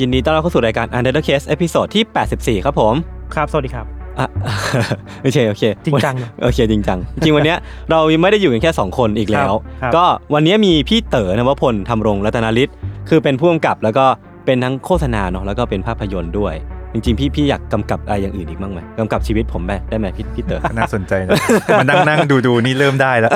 ยินดีต้อนรับเข้าสู่รายการ Untitled Case episode ที่ 84 ครับผม ครับ สวัสดีครับอะโอเคโอเคจริงจังนะโอเคจริงจัง จริงวันเนี้ยเรายังไม่ได้อยู่กันแค่ 2 คนอีกแล้วครับก็วันนี้มีพี่เต๋อนวพลธำรงรัตนฤทธิ์คือเป็นผู้กำกับแล้วก็เป็นทั้งโฆษณาเนาะแล้วก็เป็นภาพยนตร์ด้วย จริงๆ พี่พี่อยากกำกับอะไรอย่างอื่นอีกบ้างไหมกำกับชีวิตผมไปได้ไหมพี่พี่เต๋อน่าสนใจนะมานั่งนั่งดูดูนี่เริ่มได้แล้ว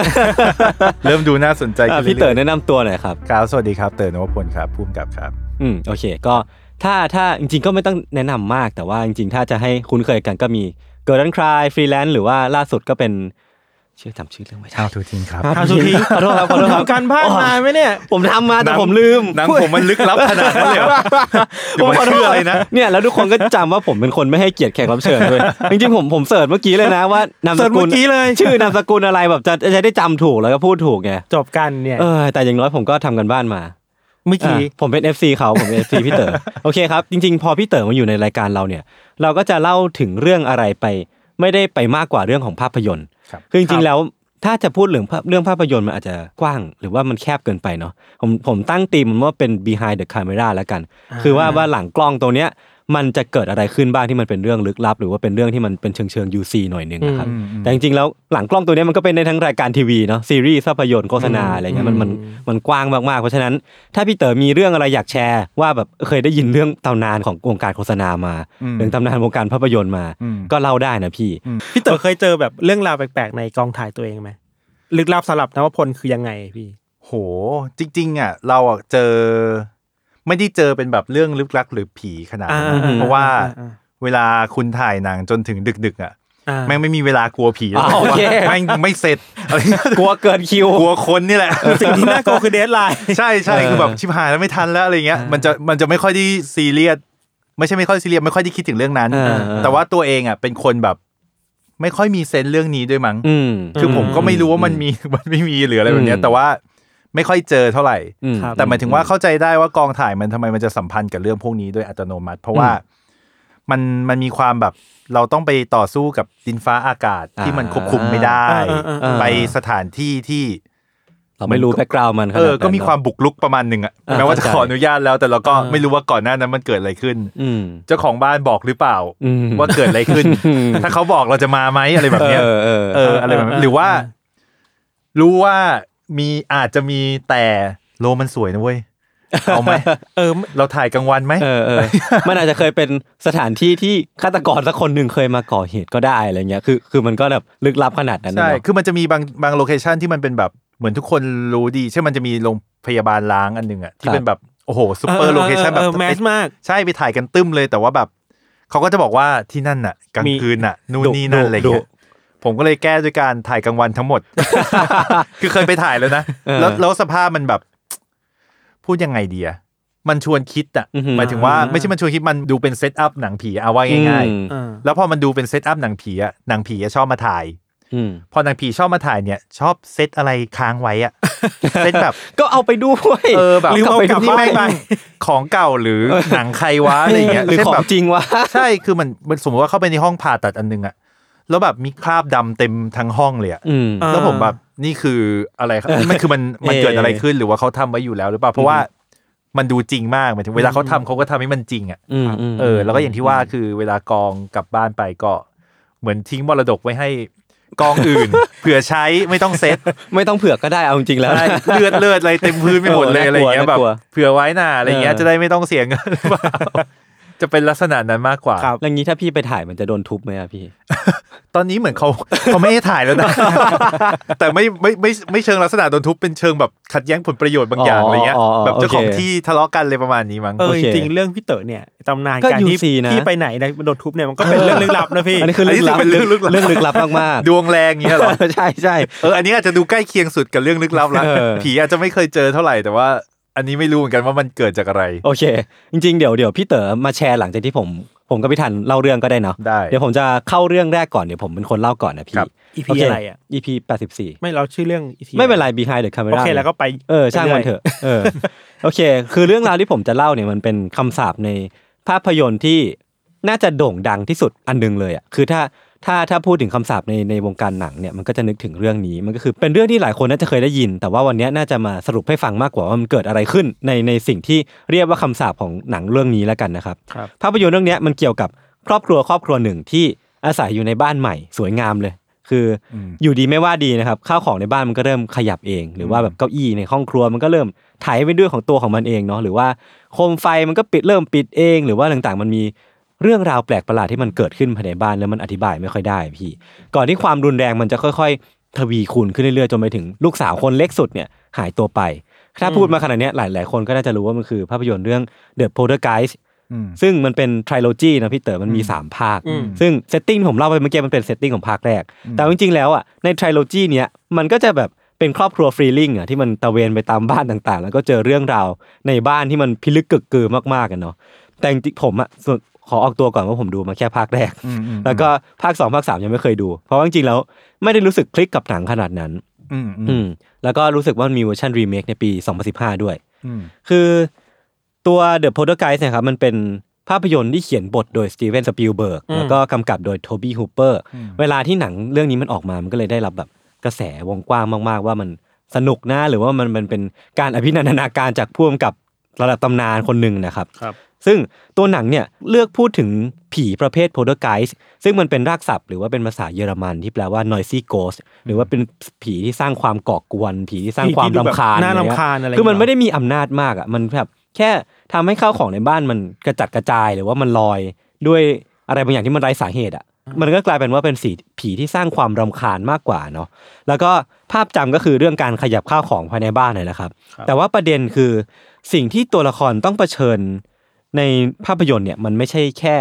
เริ่มดูน่าสนใจอะขึ้นพี่เต๋อรื่ยแนะนำตัวหน่อยครับๆครับสวัสดีครับเต๋อนวพลครับภูมิกับครับ อืมโอเค ก็ถ้าถ้าจริงๆก็ไม่ต้องแนะนำมาก แต่ว่าจริงๆ ถ้าจะให้คุ้นเคยกันก็มี Golden Cry Freelance หรือว่าล่าสุดก็เป็นชื่อจำชื่อเรื่องไม่ได้ How to ทิ้งครับ How to ทิ้งขอโทษครับขอโทษครับทำการบ้านมาไหมเนี่ย ผมทำมาแต่ผมลืมหนังผมมันลึกลับขนาดนั้นเลยเหรอเดี๋ยวผมมันขอโทเชื่อษเลยนะเนี่ยแล้วทุกคนก็จำว่าผมเป็นคนไม่ให้เกียรติแขกรับเชิญด้วยจริงๆผมผมเสิร์ชเมื่อกี้เลยนะว่านามสเสิร์ชกุเมื่ลอกี้เลยชื่อนามสกุลอะไรแบบจะจะได้จำถูกแล้วก็พูดถูกไงจบกันเนี่ยเออแต่อย่างน้อยผมก็ทำกันบ้านมา เมื่อกี้อะผมเป็น FC เขาผมเป็น FC พี่เต๋อโอเคครับ จริง ๆ พอพี่เต๋อมาอยู่ในรายการเราเนี่ย เราก็จะเล่าถึงเรื่องอะไรไป ไม่ได้ไปมากกว่าเรื่องของภาพยนตร์ครับคือจริงๆแล้วถ้าจะพูดเรื่องภาพเรื่องภาพยนตร์มันอาจจะกว้าง หรือว่ามันแคบเกินไปเนาะผมผมตั้งตีมมันว่าเป็น behind the camera แล้วกัน คือว่าว่าหลังกล้องตรงเนี้ย มันจะเกิดอะไรขึ้นบ้างที่มันเป็นเรื่องลึกลับ หรือว่าเป็นเรื่องที่มันเป็นเชิงเชิง UC หน่อยหนึงนะครับอืมอืมแต่จริงๆแล้วหลังกล้องตัวเนี้ยมันก็เป็นในทั้งรายการทีวีเนาะซีรีส์ภาพยนตร์โฆษณาอะไรเงี้ยมันมันมันกว้างมากๆเพราะฉะนั้น ถ้าพี่เต๋อมีเรื่องอะไรอยากแชร์ ว่าแบบเคยได้ยินเรื่องตำนานของวงการโฆษณามาอืมเรื่องตำนานวงการภาพยนตร์มาอืมก็เล่าได้นะพี่พี่เต๋อเคยเจอแบบเรื่องราวแปลกๆในกองถ่ายตัวเองไหมลึกลับสำหรับนวพลคือยังไงพี่ โห จริง ๆ อะ เราอะเจอ ไม่ได้เจอเป็นแบบเรื่องลึกลับหรือผีขนาดนั้นอ่าเพราะว่าอ่าเวลาคุณถ่ายหนังจนถึงดึกๆอะอ่าแม่งไม่มีเวลากลัวผีแล้วอ่าโอเคแม่งไม่เสร็จอะไรกลัวเกินคิวกลัวคนนี่แหละสิ่งที่น่ากลัวคือ deadline ใช่ใช่คือแบบชิบหายแล้วไม่ทันแล้วอะไรเงี้ยมันจะมันจะไม่ค่อยได้ซีเรียสไม่ใช่ไม่ค่อยซีเรียสไม่ค่อยได้คิดถึงเรื่องนั้นเออเออแต่ว่าตัวเองอะเป็นคนแบบ ไม่ค่อยมี sense เรื่องนี้ด้วยมั้งอืมคือผมก็ไม่รู้ว่ามันมีมันไม่มีหรืออะไรแบบเนี้ยอืมแต่ว่า ไม่ค่อยเจอเท่าไหร่อืมครับแต่หมายถึงว่าเข้าใจได้ว่ากองถ่ายมันทำไมมันจะสัมพันธ์กับเรื่องพวกนี้ด้วยอัตโนมัติ เพราะว่ามันมันมีความแบบเราต้องไปต่อสู้กับดินฟ้าอากาศที่มันควบคุมไม่ได้อ่าอ่าอ่าไปสถานที่ที่ เราไม่รู้แบ็กกราวมันขนาดเออนั้นก็มีความบุกลุกประมาณหนึ่งอะอ่าแม้ว่าจะเข้าใจขออนุญาตแล้ว แต่เราก็อ่าไม่รู้ว่าก่อนหน้านั้นมันเกิดอะไรขึ้นอืมเจ้าของบ้านบอกหรือเปล่าอืมว่าเกิดอะไรขึ้นอืมถ้าเขาบอกเราจะมาไหมอะไรแบบเนี้ยเออเออเอออะไรแบบนั้นหรือว่า รู้ว่า มีอาจจะมีแต่โลมันสวยนะเว้ยเอาไหมเออ เราถ่ายกลางวันไหมเออเออมันอาจจะเคยเป็นสถานที่ที่ฆาตกรสักคนหนึ่งเคยมาก่อเหตุก็ได้อะไรเงี้ยคือคือมันก็แบบลึกลับขนาดนั้นนะใช่เนาะคือมันจะมีบางบาง location ที่มันเป็นแบบเหมือนทุกคนรู้ดีใช่มันจะมีโรงพยาบาลร้างอันหนึ่งอะที่เป็นแบบโอ้โห super location แบบเออ mass มากใช่ไปถ่ายกันตึ้มเลยแต่ว่าแบบเขาก็จะบอกว่าที่นั่นน่ะกลางมีคืนน่ะนู่นดุนี่นั่นดุอะไรเงี้ยดุ ผมก็เลยแก้ด้วยการถ่ายกลางวันทั้งหมด คือเคยไปถ่ายแล้วนะแล้วแล้วสภาพมันแบบ พูดยังไงดีอะมันชวนคิดอะอือหือหมายถึงว่าไม่ใช่มันชวนคิดมันดูเป็น set up หนังผีเอาว่าง่ายอืมอ่าๆแล้วพอมันดูเป็น set up หนังผีอะหนังผีอะชอบมาถ่ายอืมพอหนังผีชอบมาถ่ายเนี่ย ชอบเซตอะไรค้างไว้อะเซตแบบ ก็เอาไปด้วยเออแบบลืมเอากลับนี่แม่งบ้านไปของเก่าหรือหนังใครวะอะไรเงี้ยหรือเช่นขอแบงบจริงวะใช่คือมันมันสมมติว่าเข้าไปในห้องผ่าตัดอันนึงอะ แล้วแบบมีคราบดำเต็มทั้งห้องเลยอะอืมอ่าแล้วผมแบบนี่คืออะไรครับมันคือมันมันเกิดอะไรขึ้นหรือว่าเขาทำไว้อยู่แล้วหรือเปล่าเพราะว่ามันดูจริงมากหมายถึงเวลาเขาทำเขาก็ทำให้มันจริงอะอืมมเออ แล้วก็อย่างที่ว่าคือเวลากองกลับบ้านไปก็เหมือนทิ้งมรดกไว้ให้กองอื่น เผื่อใช้ไม่ต้องเซ็ตไม่ต้องเผือกก็ได้เอาจริงๆแล้วใช่เลือดเลือดอะไรเต็มพื้นไปหมดเลยเอออะไรอย่างเงี้ยน่ากลัวแบบเผื่อไว้หน้าอะไรอย่างเงี้ยเออจะได้ไม่ต้องเสียเงินหรือเปล่า จะเป็นลักษณะนั้นมากกว่าครับแล้วงี้ถ้าพี่ไปถ่ายมันจะโดนทุบไหมอะพี่ ตอนนี้เหมือนเขาเขาไม่ให้ถ่ายแล้วนะ แต่ไม่ไม่ไม่ไม่เชิงลักษณะโดนทุบเป็นเชิงแบบขัดแย้งผลประโยชน์บางอย่างอ๋ออะไรเงี้ยอ๋ออ๋อแบบเจ้าของโอเคที่ทะเลาะกันเลยประมาณนี้มั้งเออโอจเคริงๆเรื่องพี่เต๋อเนี่ยตำนานก็การที่ UC นะที่ไปไหนในโดนทุบเนี่ยมันก็เป็นเรื่องลึกลับนะพี่อันนี้คืออันนี้ลึกลับเป็นเรื่องลึกลับเรื่องลึกลับมากดวงแรงเงี้ยเหรอๆใช่ใช่เอออันนี้อาจจะดูใกล้เคียงสุดกับเรื่องลึกลับละเออผีอาจจะไม่เคยเจอเท่าไหร่แต่ว่า อันนี้ไม่รู้เหมือนกันว่ามันเกิดจากอะไร โอเค จริงๆเดี๋ยวเดี๋ยวพี่เต๋อมาแชร์หลังจากที่ผม ผมกับพี่ทันเล่าเรื่องก็ได้เนาะได้เดี๋ยวผมจะเข้าเรื่องแรกก่อนเดี๋ยวผมเป็นคนเล่าก่อนนะพี่ครับอีโพีอะไรอะ EP 84ไม่เราชื่อเรื่องอีทีไม่เป็นไร behind the camera โอเคแล้วก็ไปเออช่างมันเถอะเออโอเค คือเรื่องราวที่ผมจะเล่าเนี่ยมันเป็นคำสาปในภาพยนตร์ที่น่าจะโด่งดังที่สุดอันหนึงเลยอะคือถ้า ถ้าถ้าพูดถึงคำสาปในในวงการหนังเนี่ยมันก็จะนึกถึงเรื่องนี้มันก็คือเป็นเรื่องที่หลายคนน่าจะเคยได้ยิน แต่ว่าวันนี้น่าจะมาสรุปให้ฟังมากกว่าว่ามันเกิดอะไรขึ้นในในสิ่งที่เรียกว่าคำสาปของหนังเรื่องนี้แล้วกันนะครับครับภาพยนตร์เรื่องเนี้ยมันเกี่ยวกับครอบครัวครอบครัวหนึ่งที่อาศัยอยู่ในบ้านใหม่สวยงามเลย คืออมอยู่ดีไม่ว่าดีนะครับข้าวของในบ้านมันก็เริ่มขยับเอง หรือว่าแบบเก้าอี้ในห้องครัวมันก็เริ่มไถไปด้วยของตัวของมันเองเนาะหรือว่าโคมไฟมันก็ปิดเริ่มปิดเอง หรือว่าต่างๆ มันมี เรื่องราวแปลกประหลาดที่มันเกิดขึ้นภายในบ้านแล้วมันอธิบายไม่ค่อยได้พี่ ก่อนที่ความรุนแรงมันจะค่อยๆ ทวีคูณขึ้นเรื่อยๆจนไปถึงลูกสาวคนเล็กสุดเนี่ยหายตัวไป ถ้าพูดมาขนาดเนี้ยหลายๆคนก็น่าจะรู้ว่ามันคือภาพยนตร์เรื่อง The Poltergeist อืมซึ่งมันเป็น trilogy นะพี่เต๋อมันมี3ภาคอืมซึ่ง setting ที่ผมเล่าไปเมื่อกี้มันเป็น setting ของภาคแรก แต่จริงๆแล้วอะใน trilogy เนี้ยมันก็จะแบบเป็นครอบครัว Freeling อะที่มันตระเวนไปตามบ้านต่างๆ แล้วก็เจอเรื่องราวในบ้านที่มันพิลึกกึกกือมากๆกันเนาะแต่จริงๆผมอะส่วน ขอออกตัวก่อนว่าผมดูมาแค่ภาคแรกอืมอืมแล้วก็ภาคสองภาคสามยังไม่เคยดู เพราะว่าจริงๆแล้วไม่ได้รู้สึกคลิกกับหนังขนาดนั้น อืมอืมอืมแล้วก็รู้สึกว่ามันมีเวอร์ชันรีเมคในปี 2015 ด้วยอืมคือตัว The Poltergeist เนี่ยครับมันเป็นภาพยนตร์ที่เขียนบทโดยสตีเวนสปิลเบิร์กอืมแล้วก็กำกับโดยโทบี้ฮูเปอร์เวลาที่หนังเรื่องนี้มันออกมามันก็เลยได้รับแบบกระแสวงกว้างมาก ๆ ว่ามันสนุกนะหรือว่ามันมันเป็นการอภินันทนาการจากผู้กำกับระดับตำนานคนหนึ่งนะครับครับ ซึ่งตัวหนังเนี่ยเลือกพูดถึงผีประเภท poltergeist ซึ่งมันเป็นรากศัพท์หรือว่าเป็นภาษาเยอรมันที่แปลว่า noisy ghost หรือว่าเป็นผีที่สร้างความก่อกวน ผีที่สร้างความผีที่ดูแบบรำคาญน่าอะไเงี้ยรำคาญอะไรคือมันอย่างเงี้ยไม่ได้มีอำนาจมากอะมันแบบแค่ทำให้ข้าวของในบ้านมันกระจัดกระจายหรือว่ามันลอยด้วยอะไรบางอย่างที่มันไร้สาเหตุอะมันก็กลายเป็นว่าเป็นสีผีที่สร้างความรำคาญมากกว่าเนาะแล้วก็ภาพจำก็คือเรื่องการขยับข้าวของภายในบ้านนี่แหละครับ แต่ว่าประเด็นคือสิ่งที่ตัวละครต้องเผชิญ ในภาพยนตร์เนี่ยมันไม่ใช่แค่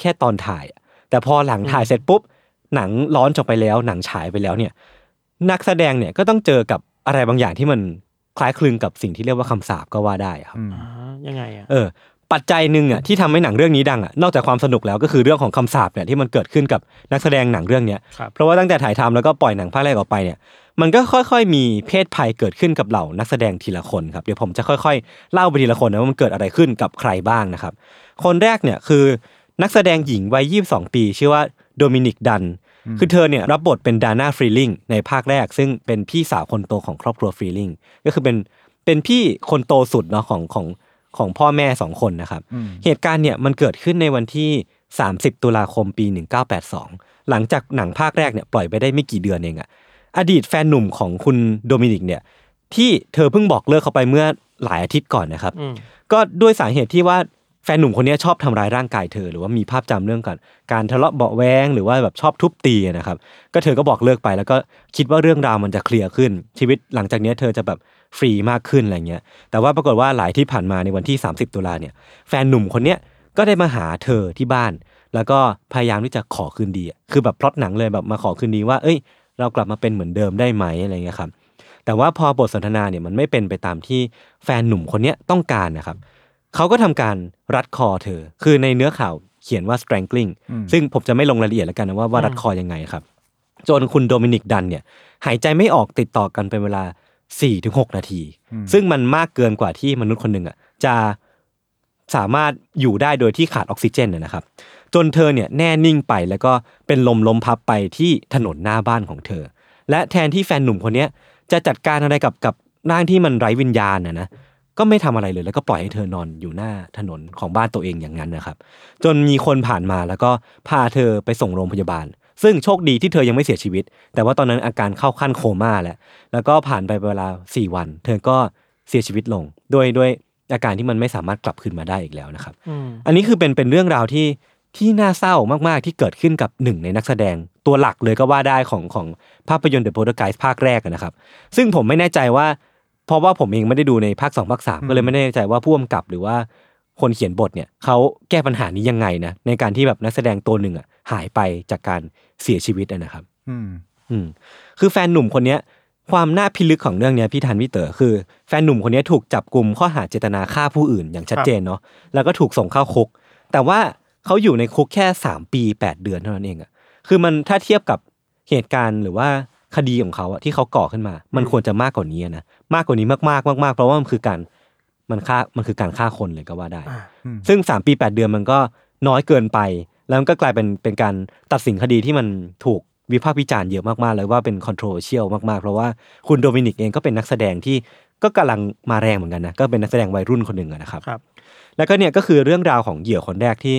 แค่ตอนถ่ายอะแต่พอหลังถ่ายเสร็จปุ๊บ หนังร้อนจบไปแล้ว หนังฉายไปแล้วเนี่ย นักแสดงเนี่ยก็ต้องเจอกับอะไรบางอย่างที่มันคล้ายคลึงกับสิ่งที่เรียกว่าคำสาปก็ว่าได้ครับอืมอ่ายังไงอะเออ ปัจจัยหนึ่งอะที่ทำให้หนังเรื่องนี้ดังอะนอกจากความสนุกแล้วก็คือเรื่องของคำสาปเนี่ยที่มันเกิดขึ้นกับนักแสดงหนังเรื่องเนี้ยครับเพราะว่าตั้งแต่ถ่ายทำแล้วก็ปล่อยหนังภาคแรกออกไปเนี่ยมันก็ค่อยๆ มีเพศภัยเกิดขึ้นกับเหล่านักแสดงทีละคนครับเดี๋ยวผมจะค่อยๆ เล่าไปทีละคนนะว่ามันเกิดอะไรขึ้นกับใครบ้างนะครับ คนแรกเนี่ยคือนักแสดงหญิงวัย22 ปี ชื่อว่าโดมินิกดัน คือเธอเนี่ยรับบทเป็นดาน่าฟรีลิงในภาคแรก ซึ่งเป็นพี่สาวคนโตของครอบครัวฟรีลิงก็คือเป็นเป็นพี่คนโตสุดเนาะของของ ของพ่อแม่สองคนนะครับ เหตุการณ์เนี่ยมันเกิดขึ้นในวันที่ 30 ตุลาคมปี 1982 หลังจากหนังภาคแรกเนี่ยปล่อยไปได้ไม่กี่เดือนเองอะอดีตแฟนหนุ่มของคุณโดมินิกเนี่ยที่เธอเพิ่งบอกเลิกเขาไปเมื่อหลายอาทิตย์ก่อนนะครับอืมก็ด้วยสาเหตุที่ว่าแฟนหนุ่มคนนี้ชอบทำร้ายร่างกายเธอ หรือว่ามีภาพจำเรื่องการการทะเลาะเบาะแวงหรือว่าแบบชอบทุบตีอะนะครับ ก็เธอก็บอกเลิกไปแล้วก็คิดว่าเรื่องราวมันจะเคลียร์ขึ้น ชีวิตหลังจากนี้เธอจะแบบ ฟรีมากขึ้นอะไรเงี้ย แต่ว่าปรากฏว่าหลายที่ผ่านมาในวันที่ 30 ตุลาเนี่ย แฟนหนุ่มคนเนี้ยก็ได้มาหาเธอที่บ้าน แล้วก็พยายามที่จะขอคืนดีอะคือแบบพล็อตหนังเลยแบบมาขอคืนดีว่า เอ้ย เรากลับมาเป็นเหมือนเดิมได้ไหมอะไรเงี้ยครับ แต่ว่าพอบทสนทนาเนี่ยมันไม่เป็นไปตามที่แฟนหนุ่มคนเนี้ยต้องการนะครับ เขาก็ทำการรัดคอเธอ คือในเนื้อข่าวเขียนว่า strangling ซึ่งผมจะไม่ลงรายละเอียดแล้วกันนะว่าว่ารัดคอยังไงครับ จนคุณโดมินิกดันเนี่ยหายใจไม่ออกติดต่อกันเป็นเวลา 4-6นาที ซึ่งมันมากเกินกว่าที่มนุษย์คนหนึ่งอะจะสามารถอยู่ได้โดยที่ขาดออกซิเจนนะนะครับ จนเธอเนี่ยแน่นิ่งไปแล้วก็เป็นลมล้มพับไปที่ถนนหน้าบ้านของเธอ และแทนที่แฟนหนุ่มคนเนี้ยจะจัดการอะไรกับกับร่างที่มันไร้วิญญาณนะนะก็ไม่ทำอะไรเลยแล้วก็ปล่อยให้เธอนอนอยู่หน้าถนนของบ้านตัวเองอย่างนั้นนะครับ จนมีคนผ่านมาแล้วก็พาเธอไปส่งโรงพยาบาล ซึ่งโชคดีที่เธอยังไม่เสียชีวิต แต่ว่าตอนนั้นอาการเข้าขั้นโคม่าแล้วแล้วก็ผ่านไปเวลา 4 วัน เธอก็เสียชีวิตลงด้วยด้วยอาการที่มันไม่สามารถกลับคืนมาได้อีกแล้วนะครับอืมอันนี้คือเป็นเป็นเรื่องราวที่ที่น่าเศร้ามากๆที่เกิดขึ้นกับหนึ่งในนักแสดงตัวหลักเลยก็ว่าได้ของของภาพยนตร์ The Poltergeist ภาคแรกอะนะครับ ซึ่งผมไม่แน่ใจว่า เพราะว่าผมเองไม่ได้ดูในภาคสองภาคสามก็เลยไม่แน่ใจว่าผู้กำกับหรือว่าคนเขียนบทเนี่ยเขาแก้ปัญหานี้ยังไงนะในการที่แบบนักแสดงตัวหนึ่งอะหายไปจากการ เสียชีวิตอะนะครับ อืม อืม คือแฟนหนุ่มคนเนี้ย ความน่าพิลึกของเรื่องเนี้ยพี่ทันพี่เต๋อคือ แฟนหนุ่มคนเนี้ยถูกจับกลุ่มข้อหาเจตนาฆ่าผู้อื่นอย่างชัดเจนเนาะแล้วก็ถูกส่งเข้าคุก แต่ว่าเขาอยู่ในคุกแค่สามปีแปดเดือนเท่านั้นเองอะคือมันถ้าเทียบกับเหตุการณ์หรือว่าคดีของเขาอะที่เขาก่อขึ้นมา มันควรจะมากกว่านี้นะมากกว่านี้มากๆมากๆเพราะว่ามันคือการมันฆ่ามันคือการฆ่าคนเลยก็ว่าได้อ่าซึ่งสามปีแปดเดือนมันก็น้อยเกินไป แล้วมันก็กลายเป็นเป็นการตัดสินคดีที่มันถูกวิพากษ์วิจารณ์เยอะมากๆเลยว่าเป็น controversial มากๆ เพราะว่าคุณโดมินิกเองก็เป็นนักแสดงที่ก็กำลังมาแรงเหมือนกันนะก็เป็นนักแสดงวัยรุ่นคนหนึ่งอะนะครับครับแล้วก็เนี่ยก็คือเรื่องราวของเหยื่อคนแรกที่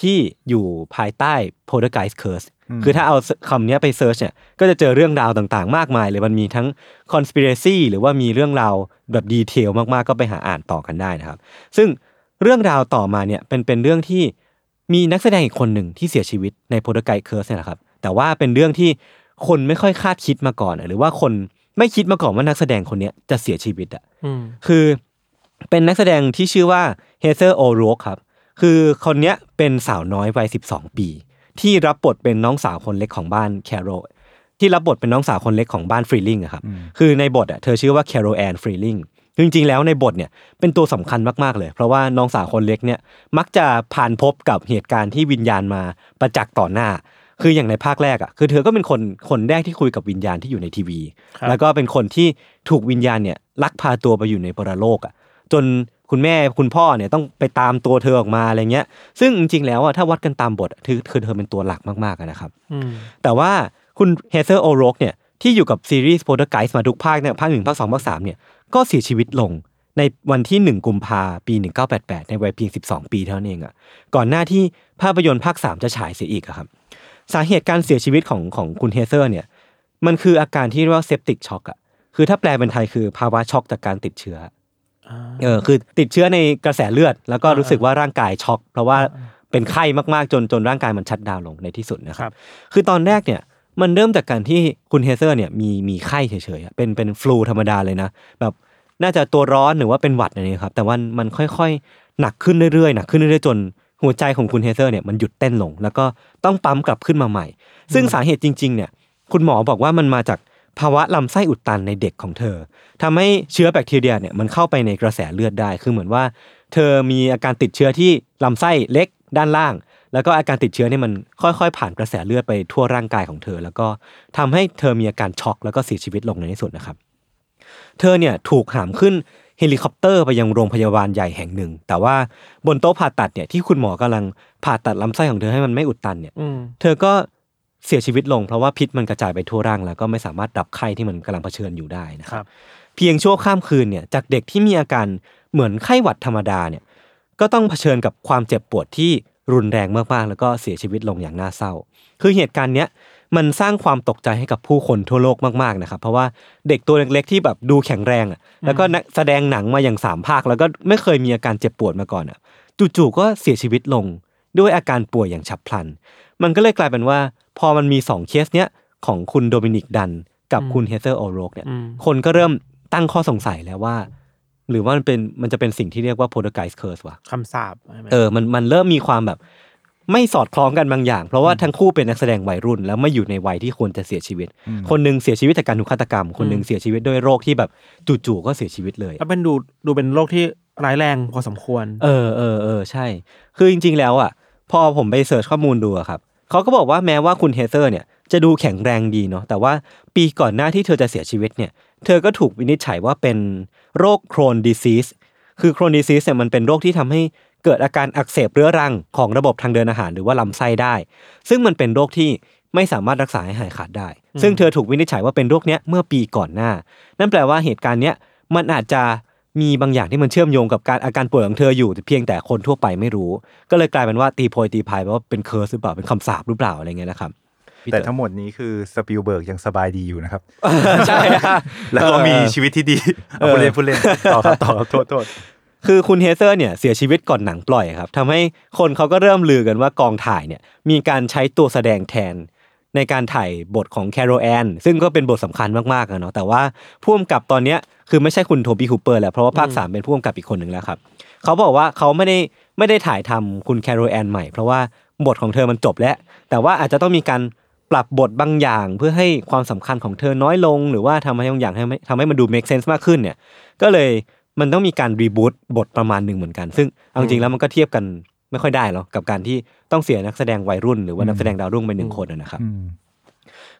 ที่อยู่ภายใต้ poltergeist curse คือถ้าเอาคำเนี้ยไป search เนี่ยก็จะเจอเรื่องราวต่างๆ มากมายเลยมันมีทั้ง conspiracy หรือว่ามีเรื่องราวแบบ detail มากๆ ก็ไปหาอ่านต่อกันได้นะครับ ซึ่งเรื่องราวต่อมาเนี่ยเป็นเป็นเรื่องที่ มีนักแสดงอีกคนหนึ่งที่เสียชีวิตใน poltergeist curse เนี่ยแหละครับ แต่ว่าเป็นเรื่องที่คนไม่ค่อยคาดคิดมาก่อนอะหรือว่าคนไม่คิดมาก่อนว่านักแสดงคนเนี้ยจะเสียชีวิตอะอืมคือเป็นนักแสดงที่ชื่อว่า Heather O'Rourke ครับ คือคนเนี้ยเป็นสาวน้อยวัย12ปี ที่รับบทเป็นน้องสาวคนเล็กของบ้าน Carol ที่รับบทเป็นน้องสาวคนเล็กของบ้าน Freeling อะครับ คือในบทอะเธอชื่อว่า Carol Anne Freeling จริงๆแล้วในบทเนี่ยเป็นตัวสำคัญมากๆเลย เพราะว่าน้องสาวคนเล็กเนี่ยมักจะผ่านพบกับเหตุการณ์ที่วิญญาณมาประจักษ์ต่อหน้า คืออย่างในภาคแรกอะคือเธอก็เป็นคนคนแรกที่คุยกับวิญญาณที่อยู่ในทีวีครับแล้วก็เป็นคนที่ถูกวิญญาณเนี่ยลักพาตัวไปอยู่ในปรโลกอะจนคุณแม่คุณพ่อเนี่ยต้องไปตามตัวเธอออกมาอะไรเงี้ย ซึ่งจริงๆแล้วอะถ้าวัดกันตามบทอะคือคือเธอเป็นตัวหลักมากๆอะนะครับอืมแต่ว่าคุณเฮเซอร์โอโรกเนี่ย ที่อยู่กับซีรีส์โ o เ t อร์ไกส์มาทุกภาคเนี่ยภาคหนึ่งภาคสองภาคสามเนี่ยก็เสียชีวิตลงในวันที่ 1 กุมภาปี 1988 ในวัยเพียง 12 ปีเท่านั้นเองอะก่อนหน้าที่ภาพยนตร์ภาค 3 จะฉายเสียอีกอะครับสาเหตุการเสียชีวิตของของคุณ Heather เนี่ยมันคืออาการที่เรียกว่า septic shock อะคือถ้าแปลเป็นไทยคือภาวะช็อกจากการติดเชื้ออ่าเออคือติดเชื้อในกระแสเลือด แล้วก็อ่ารู้รู้สึกว่าร่างกายช็อก เพราะว่าเป็นไข้มากๆจนจนร่างกายมัน shutdown ลงในที่สุดนะครับครับคือตอนแรกเนี่ย มันเริ่มจากการที่คุณ Heather เนี่ยมีมีไข้เฉยๆเป็นเป็น flu ธรรมดาเลยนะ แบบน่าจะตัวร้อนหรือว่าเป็นหวัดอะไรเนี่ยครับ แต่ว่ามันค่อยๆ หนักขึ้นเรื่อยๆหนักขึ้นเรื่อยๆจนหัวใจของคุณเฮเซอร์เนี่ยมันหยุดเต้นลง แล้วก็ต้องปั๊มกลับขึ้นมาใหม่ ซึ่งสาเหตุจริง ๆ เนี่ย คุณหมอบอกว่ามันมาจากภาวะลำไส้อุดตันในเด็กของเธอทำให้เชื้อแบคทีเรียเนี่ยมันเข้าไปในกระแสเลือดได้ คือเหมือนว่า เธอมีอาการติดเชื้อที่ลำไส้เล็กด้านล่าง แล้วก็อาการติดเชื้อเนี่ยมันค่อยๆ ผ่านกระแสเลือดไปทั่วร่างกายของเธอ แล้วก็ทำให้เธอมีอาการช็อกแล้วก็เสียชีวิตลงในที่สุดนะครับ เธอเนี่ยถูกหามขึ้นเฮลิคอปเตอร์ไปยังโรงพยาบาลใหญ่แห่งหนึ่ง แต่ว่าบนโต๊ะผ่าตัดเนี่ยที่คุณหมอกำลังผ่าตัดลำไส้ของเธอให้มันไม่อุดตันเนี่ยอืมเธอก็เสียชีวิตลงเพราะว่าพิษมันกระจายไปทั่วร่าง แล้วก็ไม่สามารถดับไข้ที่มันกำลังเผชิญอยู่ได้นะครัรับเพียงชั่วข้ามคืนเนี่ยจากเด็กที่มีอาการเหมือนไข้หวัดธรรมดาเนี่ยก็ต้องเผชิญกับความเจ็บปวดที่ รุนแรงมากๆ แล้วก็เสียชีวิตลงอย่างน่าเศร้า คือเหตุการณ์เนี้ยมันสร้างความตกใจให้กับผู้คนทั่วโลกมากๆนะครับ เพราะว่าเด็กตัวเล็กๆที่แบบดูแข็งแรงอะแล้วก็นักแสดงหนังมาอย่างสามภาค แล้วก็ไม่เคยมีอาการเจ็บปวดมาก่อนอะจู่ๆก็เสียชีวิตลงด้วยอาการป่วยอย่างฉับพลัน มันก็เลยกลายเป็นว่า พอมันมีสองเคสเนี้ยของคุณโดมินิกดันกับคุณเฮเซอร์โอโรกเนี่ยอืมคนก็เริ่มตั้งข้อสงสัยแล้วว่า หรือว่ามันเป็นมันจะเป็นสิ่งที่เรียกว่า poltergeist curse วะคำสาปใช่ไหมเออมันมันเริ่มมีความแบบ ไม่สอดคล้องกันบางอย่าง เพราะว่าทั้งคู่เป็นนักแสดงวัยรุ่น แล้วไม่อยู่ในวัยที่ควรจะเสียชีวิต คนหนึ่งเสียชีวิตจากการถูกฆาตกรรม คนหนึ่งเสียชีวิตด้วยโรคที่แบบจู่ๆก็เสียชีวิตเลยแล้วเป็นดูดูเป็นโรคที่ร้ายแรงพอสมควร เออเออเออใช่ คือจริง ๆ แล้วอะพอผมไป search ข้อมูลดูอะครับเขาก็บอกว่าแม้ว่าคุณ Heather เนี่ยจะดูแข็งแรงดีเนาะแต่ว่าปีก่อนหน้าที่เธอจะเสียชีวิตเนี่ย เธอก็ถูกวินิจฉัยว่าเป็นโรค Crohn's disease คือ Crohn's disease เนี่ยมันเป็นโรคที่ทำให้เกิดอาการอักเสบเรื้อรังของระบบทางเดินอาหารหรือว่าลำไส้ได้ ซึ่งมันเป็นโรคที่ไม่สามารถรักษาให้หายขาดได้ ซึ่งเธอถูกวินิจฉัยว่าเป็นโรคเนี้ยเมื่อปีก่อนหน้า นั่นแปลว่าเหตุการณ์เนี้ยมันอาจจะมีบางอย่างที่มันเชื่อมโยงกับการอาการป่วยของเธออยู่แต่เพียงแต่คนทั่วไปไม่รู้ ก็เลยกลายเป็นว่าตีโพยตีพายว่าเป็น curse หรือเปล่าเป็นคำสาปหรือเปล่าอะไรเงี้ยนะครับ แต่ทั้งหมดนี้คือสปิลเบิร์กยังสบายดีอยู่นะครับ ใช่แล้วก็มีชีวิตที่ดีเอาพูดเล่นพูดเล่นต่อครับต่อครับโทษโทษคือคุณ Heather เนี่ยเสียชีวิตก่อนหนังปล่อยครับทำให้คนเขาก็เริ่มลือกันว่ากองถ่ายเนี่ยมีการใช้ตัวแสดงแทนในการถ่ายบทของ Carol Anne ซึ่งก็เป็นบทสำคัญมากๆอะเนาะแต่ว่าผู้กำกับตอนเนี้ยคือไม่ใช่คุณ Tobe Hooper แล้วเพราะว่าภาค3เป็นผู้กำกับอีกคนหนึ่งแล้วครับเขาบอกว่าเขาไม่ได้ไม่ได้ถ่ายทำคุณ Carol Anne ใหม่ เพราะว่าบทของเธอมันจบแล้ว แต่ว่าอาจจะต้องมีการ ปรับบทบางอย่าง เพื่อให้ความสำคัญของเธอน้อยลง หรือว่าทำให้บางอย่างให้ทำให้มันดู make sense มากขึ้นเนี่ย ก็เลยมันต้องมีการรีบูตบทประมาณหนึ่งเหมือนกัน ซึ่งเอาจริงๆแล้วมันก็เทียบกันไม่ค่อยได้หรอกกับการที่ต้องเสียนักแสดงวัยรุ่น หรือว่านักแสดงดาวรุ่งไปหนึ่งคนอะนะครับอืม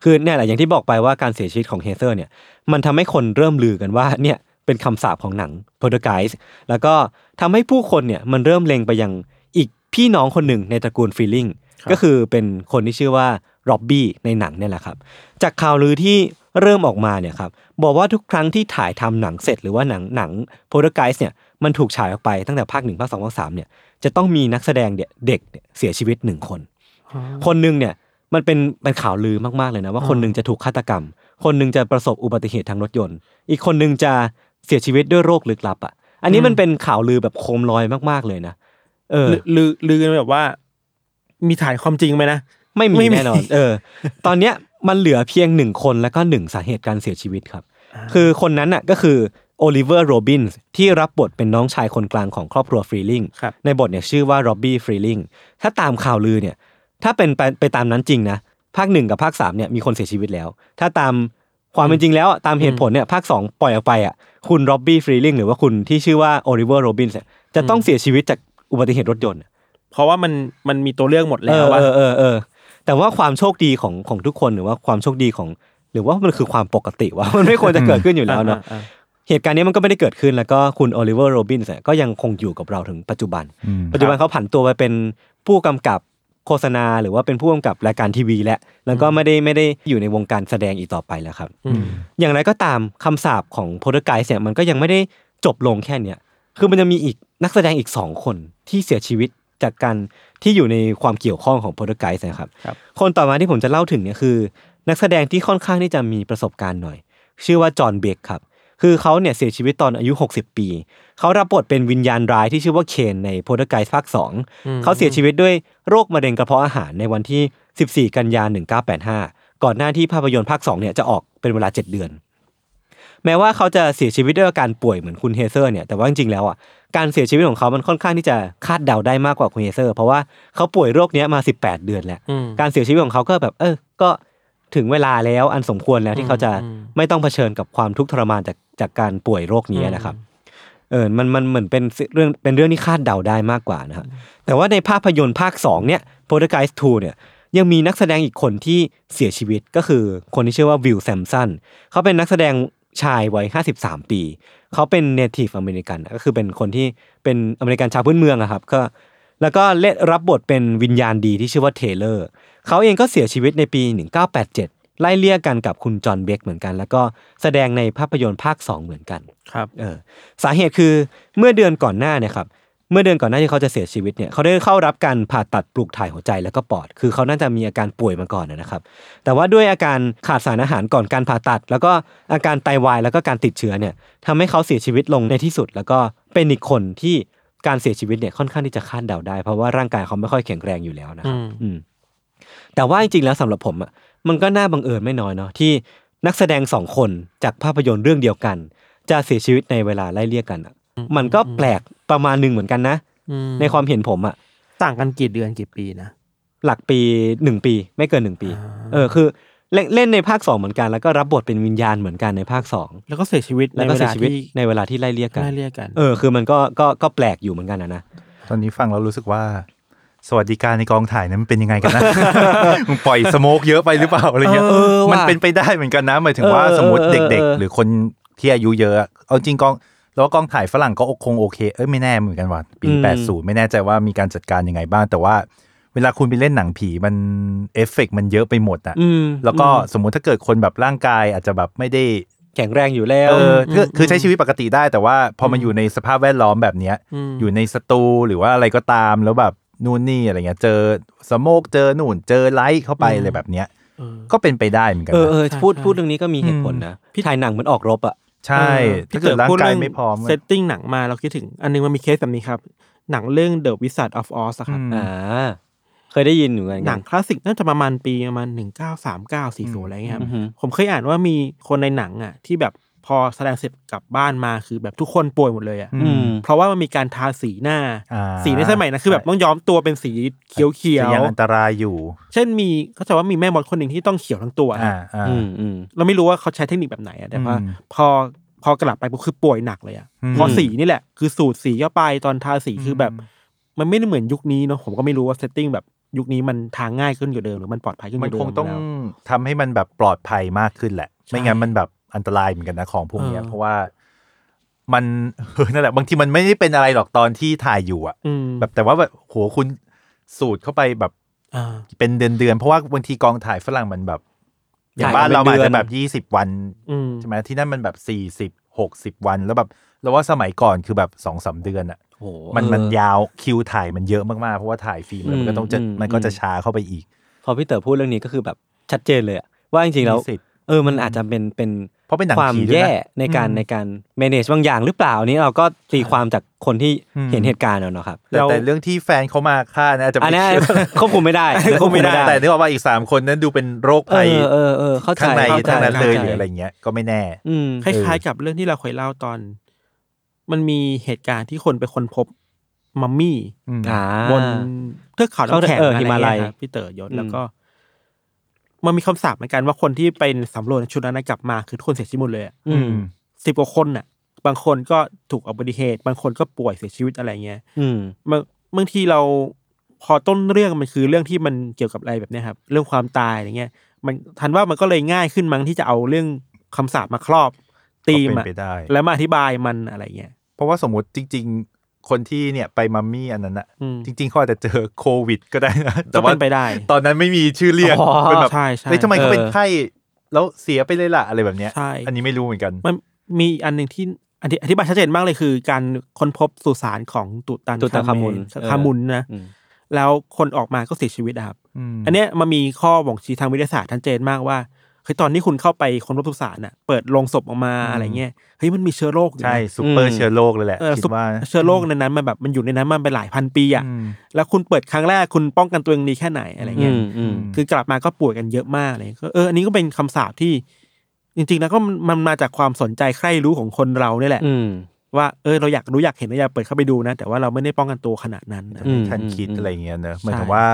คือเนี่ยแหละอย่างที่บอกไปว่าการเสียชีวิตของเฮเซอร์เนี่ยมันทำให้คนเริ่มลือกันว่าเนี่ยเป็นคำสาปของหนัง p o l t e r g e i s t แล้วก็ทำให้ผู้คนเนี่ยมันเริ่มเล็งไปยังอีกพี่น้องคนหนึ่งในตระกูลฟีลิงก็คือเป็นคนที่ชื่อว่า ร็อบบี้ในหนังเนี่ยแหละครับ จากข่าวลือที่เริ่มออกมาเนี่ยครับบอกว่าทุกครั้งที่ถ่ายทำหนังเสร็จหรือว่าหนังหนัง p o l t e r g e i s t เนี่ยมันถูกฉายออกไปตั้งแต่ภาคหนึ่งภาคสองภาคสามเนี่ยจะต้องมีนักแสดงเด็กเสียชีวิตหนึ่งคน คนหนึ่งเนี่ยมันเป็นเป็นข่าวลือมากๆเลยนะว่าคนหนึ่งจะถูกฆาตกรรม คนหนึ่งจะประสบอุบัติเหตุทางรถยนต์ อีกคนหนึ่งจะเสียชีวิตด้วยโรคลึกลับอะอันนี้มันเป็นข่าวลือแบบโคมลอยมากๆเลยนะเออลือลือกันแบบว่า มีถ่ายความจริงไหมนะ ไม่มีไม่มีแน่นอน เออ ตอนเนี้ยมันเหลือเพียงหนึ่งคนแล้วก็หนึ่งสาเหตุการเสียชีวิตครับ คือคนนั้นน่ะก็คือ Oliver Robins ที่รับบทเป็นน้องชายคนกลางของครอบครัว Freeling ครับในบทเนี่ยชื่อว่า Robbie Freeling ถ้าตามข่าวลือเนี่ยถ้าเป็นไปไปตามนั้นจริงนะภาคหนึ่งกับภาคสามเนี่ยมีคนเสียชีวิตแล้ว ถ้าตามความเป็นจริงแล้วอะตามเหตุผลเนี่ยภาคสองปล่อยออกไปอะคุณ Robbie Freeling หรือว่าคุณที่ชื่อว่า Oliver Robins เนี่ยจะต้องเสียชีวิตจากอุบัติเหตุรถยนต์ เพราะว่ามันมันมีตัวเลือกหมดเอแล้วอว่าเออเออเออ แต่ว่าความโชคดีของของทุกคนหรือว่าความโชคดีของ หรือว่ามันคือความปกติว่ามันไม่ควรจะเกิดขึ้นอยู่แล้วเนาะอ่าเหตุการณ์นี้มันก็ไม่ได้เกิดขึ้นแล้วก็คุณโอลิเวอร์โรบินส์เนี่ยก็ยังคงอยู่กับเราถึงปัจจุบันอืมปัจจุบันเขาผันตัวไปเป็นผู้กำกับโฆษณาหรือว่าเป็นผู้กำกับรายการทีวีแล้วแล้วก็ไม่ได้ไม่ได้อยู่ในวงการแสดงอีกต่อไปแล้วครับอืมอย่างไรก็ตามคำสาปของ Poltergeist เนี่ยมันก็ยังไม่ได้จบลงแค่เนี้ยคือมันจะมีอีกนักแสดงอีกสองคนที่เสียชีวิตจากการ ที่อยู่ในความเกี่ยวข้องของ Poltergeist นะครับครับ คนต่อมาที่ผมจะเล่าถึงเนี่ยคือ นักแสดงที่ค่อนข้างที่จะมีประสบการณ์หน่อย ชื่อว่า John Beck ครับ คือเขาเนี่ยเสียชีวิตตอนอายุ 60 ปี เขารับบทเป็นวิญญาณร้ายที่ชื่อว่า Kane ใน Poltergeist ภาค 2 เขาเสียชีวิตด้วยโรคมะเร็งกระเพาะอาหารในวันที่ 14 กันยายน1985 ก่อนหน้าที่ภาพยนตร์ภาค2เนี่ยจะออกเป็นเวลา 7 เดือน แม้ว่าเขาจะเสียชีวิตด้วยอาการป่วยเหมือนคุณ Heather เนี่ยแต่ว่าจริงๆแล้วอะการเสียชีวิตของเขามันค่อนข้างที่จะคาดเดาได้มากกว่าคุณ Heather เพราะว่าเขาป่วยโรคเนี้ยมา 18 เดือนแล้วอืมการเสียชีวิตของเขาก็แบบเออก็ถึงเวลาแล้วอันสมควรแล้วที่เขาจะอืมไม่ต้องเผชิญกับความทุกข์ทรมานจากจากการป่วยโรคนี้นะครับเออมันมันเหมือนเป็นเรื่องเป็นเรื่องที่คาดเดาได้มากกว่านะฮะแต่ว่าในภาพยนตร์ภาค 2 เนี่ย p o l t e r g e i s t 2เนี่ยยังมีนักแสดงอีกคนที่เสียชีวิตก็คือคนที่ชื่อว่า Will Sampson เขาเป็นนักแสดง ชายวัย53ปี เขาเป็น Native American ก็คือเป็นคนที่เป็นอเมริกันชาวพื้นเมืองอะครับก็แล้วก็เล่นรับบทเป็นวิญญาณดีที่ชื่อว่าเทเลอร์เขาเองก็เสียชีวิตในปี 1987 ไล่เลี่ยกันกับคุณ John Beck เหมือนกัน แล้วก็แสดงในภาพยนตร์ภาค 2 เหมือนกันครับเออสาเหตุคือเมื่อเดือนก่อนหน้าเนี่ยครับ เมื่อเดือนก่อนหน้าที่เขาจะเสียชีวิตเนี่ยเขาได้เข้ารับการผ่าตัดปลูกถ่ายหัวใจแล้วก็ปอด คือเขาน่าจะมีอาการป่วยมาก่อนนะครับ แต่ว่าด้วยอาการขาดสารอาหารก่อนการผ่าตัด แล้วก็อาการไตวายแล้วก็การติดเชื้อเนี่ยทำให้เขาเสียชีวิตลงในที่สุด แล้วก็เป็นอีกคนที่การเสียชีวิตเนี่ยค่อนข้างที่จะคาดเดาได้ เพราะว่าร่างกายเขาไม่ค่อยแข็งแรงอยู่แล้วนะครับอืมอืมแต่ว่าจริงๆแล้วสำหรับผมอะมันก็น่าบังเอิญไม่น้อยเนาะที่นักแสดงสองคนจากภาพยนตร์เรื่องเดียวกัน จะเสียชีวิตในเวลาไล่เลี่ยกันอะมันก็แปลกประมาณหนึ่งเหมือนกันนะอืมในความเห็นผมอะต่างกันกี่เดือนกี่ปีนะ หลักปีหนึ่งปี ไม่เกินหนึ่งปีอ่าเออคือเล่นเล่นในภาคสองเหมือนกัน แล้วก็รับบทเป็นวิญญาณเหมือนกันในภาคสองแล้วก็เสียชีวิตแล้วก็เสียชีวิตในในเวลาที่ไล่เลี่ยเวกันลาที่ไล่เรียกกัน เออคือมันก็ก็ก็แปลกอยู่เหมือนกันนะนะตอนนี้ฟังแล้วรู้สึกว่า สวัสดิการในกองถ่ายนั้นมันเป็นยังไงกันนะมึงปล่อยสโมกเยอะไปหรือเปล่าอะไรเงี้ยเออว่ะมันเป็นไปได้เหมือนกันนะหมายถึงว่าเออสมมติเออเด็กเออๆหรือคนที่อายุเยอะอะเอาจริงกอง แล้วกองถ่ายฝรั่งก็คงโอเค เอ้ยไม่แน่เหมือนกันว่ะปีอืมแปดศูนย์ไม่แน่ใจว่ามีการจัดการยังไงบ้าง แต่ว่าเวลาคุณไปเล่นหนังผีมันเอฟเฟกต์มันเยอะไปหมดอะอืมแล้วก็สมมุติถ้าเกิดคนแบบร่างกายอาจจะแบบไม่ได้แข็งแรงอยู่แล้วเออคือคือใช้ชีวิตปกติได้ แต่ว่าพอมาอยู่ในสภาพแวดล้อมแบบเนี้ยอืมอยู่ในสตูหรือว่าอะไรก็ตามแล้วแบบนู่นนี่อะไรเงี้ยเจอ smoke เจอนู่นเจอ light เข้าไปอะไรแบบเนี้ยเออก็เป็นไปได้เหมือนกันเออนะเออใช่พูดใช่พูดเรื่องนี้ก็มีเหตุผลนะพี่ถ่ายหนังเหมือนออกรบอะ ใช่ถ้าเกิดร่างกายไม่พร้อม set ting หนังมาเราคิดถึง อันนึงมันมีเคสแบบนี้ครับ หนังเรื่อง The Wizard of Oz อะครับอืมอ่าเคยได้ยินอยู่เหมือนกันังคลาสสิกน่าจะประมาณปีประมาณหนึ่งเก้าสามเก้าสี่ศูนย์อะไรเงี้ยครับอือฮึผมเคยอ่านว่ามีคนในหนังอะที่แบบ พอแสดงเสร็จกลับบ้านมาคือแบบทุกคนป่วยหมดเลยอะอืม เพราะว่ามันมีการทาสีหน้า อ่าสีในสมัยนั้นคือแบบต้องย้อมตัวเป็นสีเขียวเขียวยังอันตรายอยู่เช่นมีเขาจะว่ามีแม่มดคนหนึ่งที่ต้องเขียวทั้งตัวอ่าอ่า อืมอืม เราไม่รู้ว่าเขาใช้เทคนิคแบบไหนอะแต่ว่าอืมพอพอกลับไปปุ๊บคือป่วยหนักเลยอะอืม เพราะสีนี่แหละ คือสูตรสีเข้าไปตอนทาสีคือแบบ มันไม่ได้เหมือนยุคนี้เนาะผมก็ไม่รู้ว่าเซตติ้งแบบยุคนี้มันทางง่ายขึ้นกว่าเดิมหรือมันปลอดภัยขึ้นกมันว่าเดิคมงต้องแล้ว ทำให้มันแบบปลอดภัยมากขึ้นแหละใช่ไม่งั้นมันแบบ อันตรายเหมือนกันนะของพวกเนี้ยเออเพราะว่ามันเออนั่นแหละบางทีมันไม่ได้เป็นอะไรหรอกตอนที่ถ่ายอยู่อะอืมแบบแต่ว่าแบบโหคุณสูตรเข้าไปแบบอ่าเป็นเดือนเดือนๆเพราะว่าบางทีกองถ่ายฝรั่งมันแบบอย่างถ่ายบ้านเราเป็นอาจเดือจะนแบบยี่สิบ20วันอืมใช่ไหมที่นั่นมันแบบสี่สิบหกสิบวันแล้วแบบเราว่าสมัยก่อนคือแบบสองสามเดือนอะโอ้โหมันเออมันยาวคิวถ่ายมันเยอะมากๆ เพราะว่าถ่ายฟิล์มแล้วมันก็ต้องจะอืมมันก็จะอืมช้าเข้าไปอีก พอพี่เต๋อพูดเรื่องนี้ก็คือแบบชัดเจนเลยอะว่าจริงๆแล้วมีสิทธิ์ เออมันอาจจะเป็นเป็นเพราะเป็นหนังความผีด้วยนะแย่ในการอืมในการ manage บางอย่างหรือเปล่าอันนี้เราก็ตีความจากคนที่อืมเห็นเหตุการณ์เอาเนาะครับแต่แล้วแต่เรื่องที่แฟนเขามาฆ่านะอาจจะอันไม่นี้เชื่อควบคุมไม่ได้ควบคุมไม่ได้แต่นึกออกว่าอีกสามคนนั้นดูเป็นโรคเอภัยอเออเออเข้าใจข้างในเข้าใจทั้งนั้นเลยข้าหใจรืออะไรเงี้ยก็ไม่แน่ อืมคล้ายๆกับเรื่องที่เราเคยเล่าตอน มันมีเหตุการณ์ที่คนไปคนพบมัมมี่อืมอ่าบนเทือกเขาน้ำแข็งเอออะไรหิมาลัเงี้ยยครับพี่เต๋อยศอืมแล้วก็ มันมีคำสาปเหมือนกันว่าคนที่เป็นสำรวจในชุดนั้นนะกลับมาคือทุกคนเสียชีวิตหมดเลยอะอืมสิบกว่าคนน่ะ บางคนก็ถูกอุบัติเหตุ บางคนก็ป่วยเสียชีวิตอะไรเงี้ยอืมบางบางทีเราพอต้นเรื่องมันคือเรื่องที่มันเกี่ยวกับอะไรแบบเนี้ยครับ เรื่องความตายอะไรเงี้ย มันทันว่ามันก็เลยง่ายขึ้นมั้งที่จะเอาเรื่องคำสาปมาครอบตีมก็อะเป็นไปได้แล้วมาอธิบายมันอะไรเงี้ยเพราะว่าสมมติจริง ๆ คนที่เนี่ยไปมัมมี่อันนั้นอะอืมจริง ๆเขาอาจจะเจอโควิด ก็ได้นะแต่ก็ว่าเป็นไปได้ ตอนนั้นไม่มีชื่อเรียกอ๋อเป็นแบบใช่ใช่เฮ้ยทำไมเขาเป็นเออไข้แล้วเสียไปเลยล่ะอะไรแบบเนี้ยใช่อันนี้ไม่รู้เหมือนกัน มันมีอันหนึ่งที่อธิอธิบายชัดเจนมากเลยคือการค้นพบสุสานของตุตันตุตันคามุนเคามุนนะอืมแล้วคนออกมาก็เสียชีวิตอะครับมอันเนี้ยมันมีข้อบ่งชี้ทางวิทยาศาสตร์ชัดเจนมากว่า เฮ้ยตอนที่คุณเข้าไปค้นพบสุสานอะเปิดโลงศพออกมาอะไรเงี้ยเฮ้ยมันมีเชื้อโรคอยู่นะใช่ซูเปออืร์มเชื้อโรคเลยแหละเออคิซุดปว่าเชื้อโรคในนั้นมันแบบมันอยู่ในนั้นมันไปหลายพันปีอะอืมแล้วคุณเปิดครั้งแรกคุณป้องกันตัวเองดีแค่ไหนอะไรอืเงี้ยมอืมคือกลับมาก็ป่วยกันเยอะมากเลยก็เอออันนี้ก็เป็นคำสาปที่ จริง ๆ แล้วก็มันมันมาจากความสนใจใคร่รู้ของคนเราเนี่ยแหละอืมว่าเออเราอยากรู้อยากเห็นเราอยากเปิดเข้าไปดูนะ แต่ว่าเราไม่ได้ป้องกันตัวขนาดนั้นนะอืมทันคิดอะไรเงี้ยเนอะหมายใช่ถึงว่า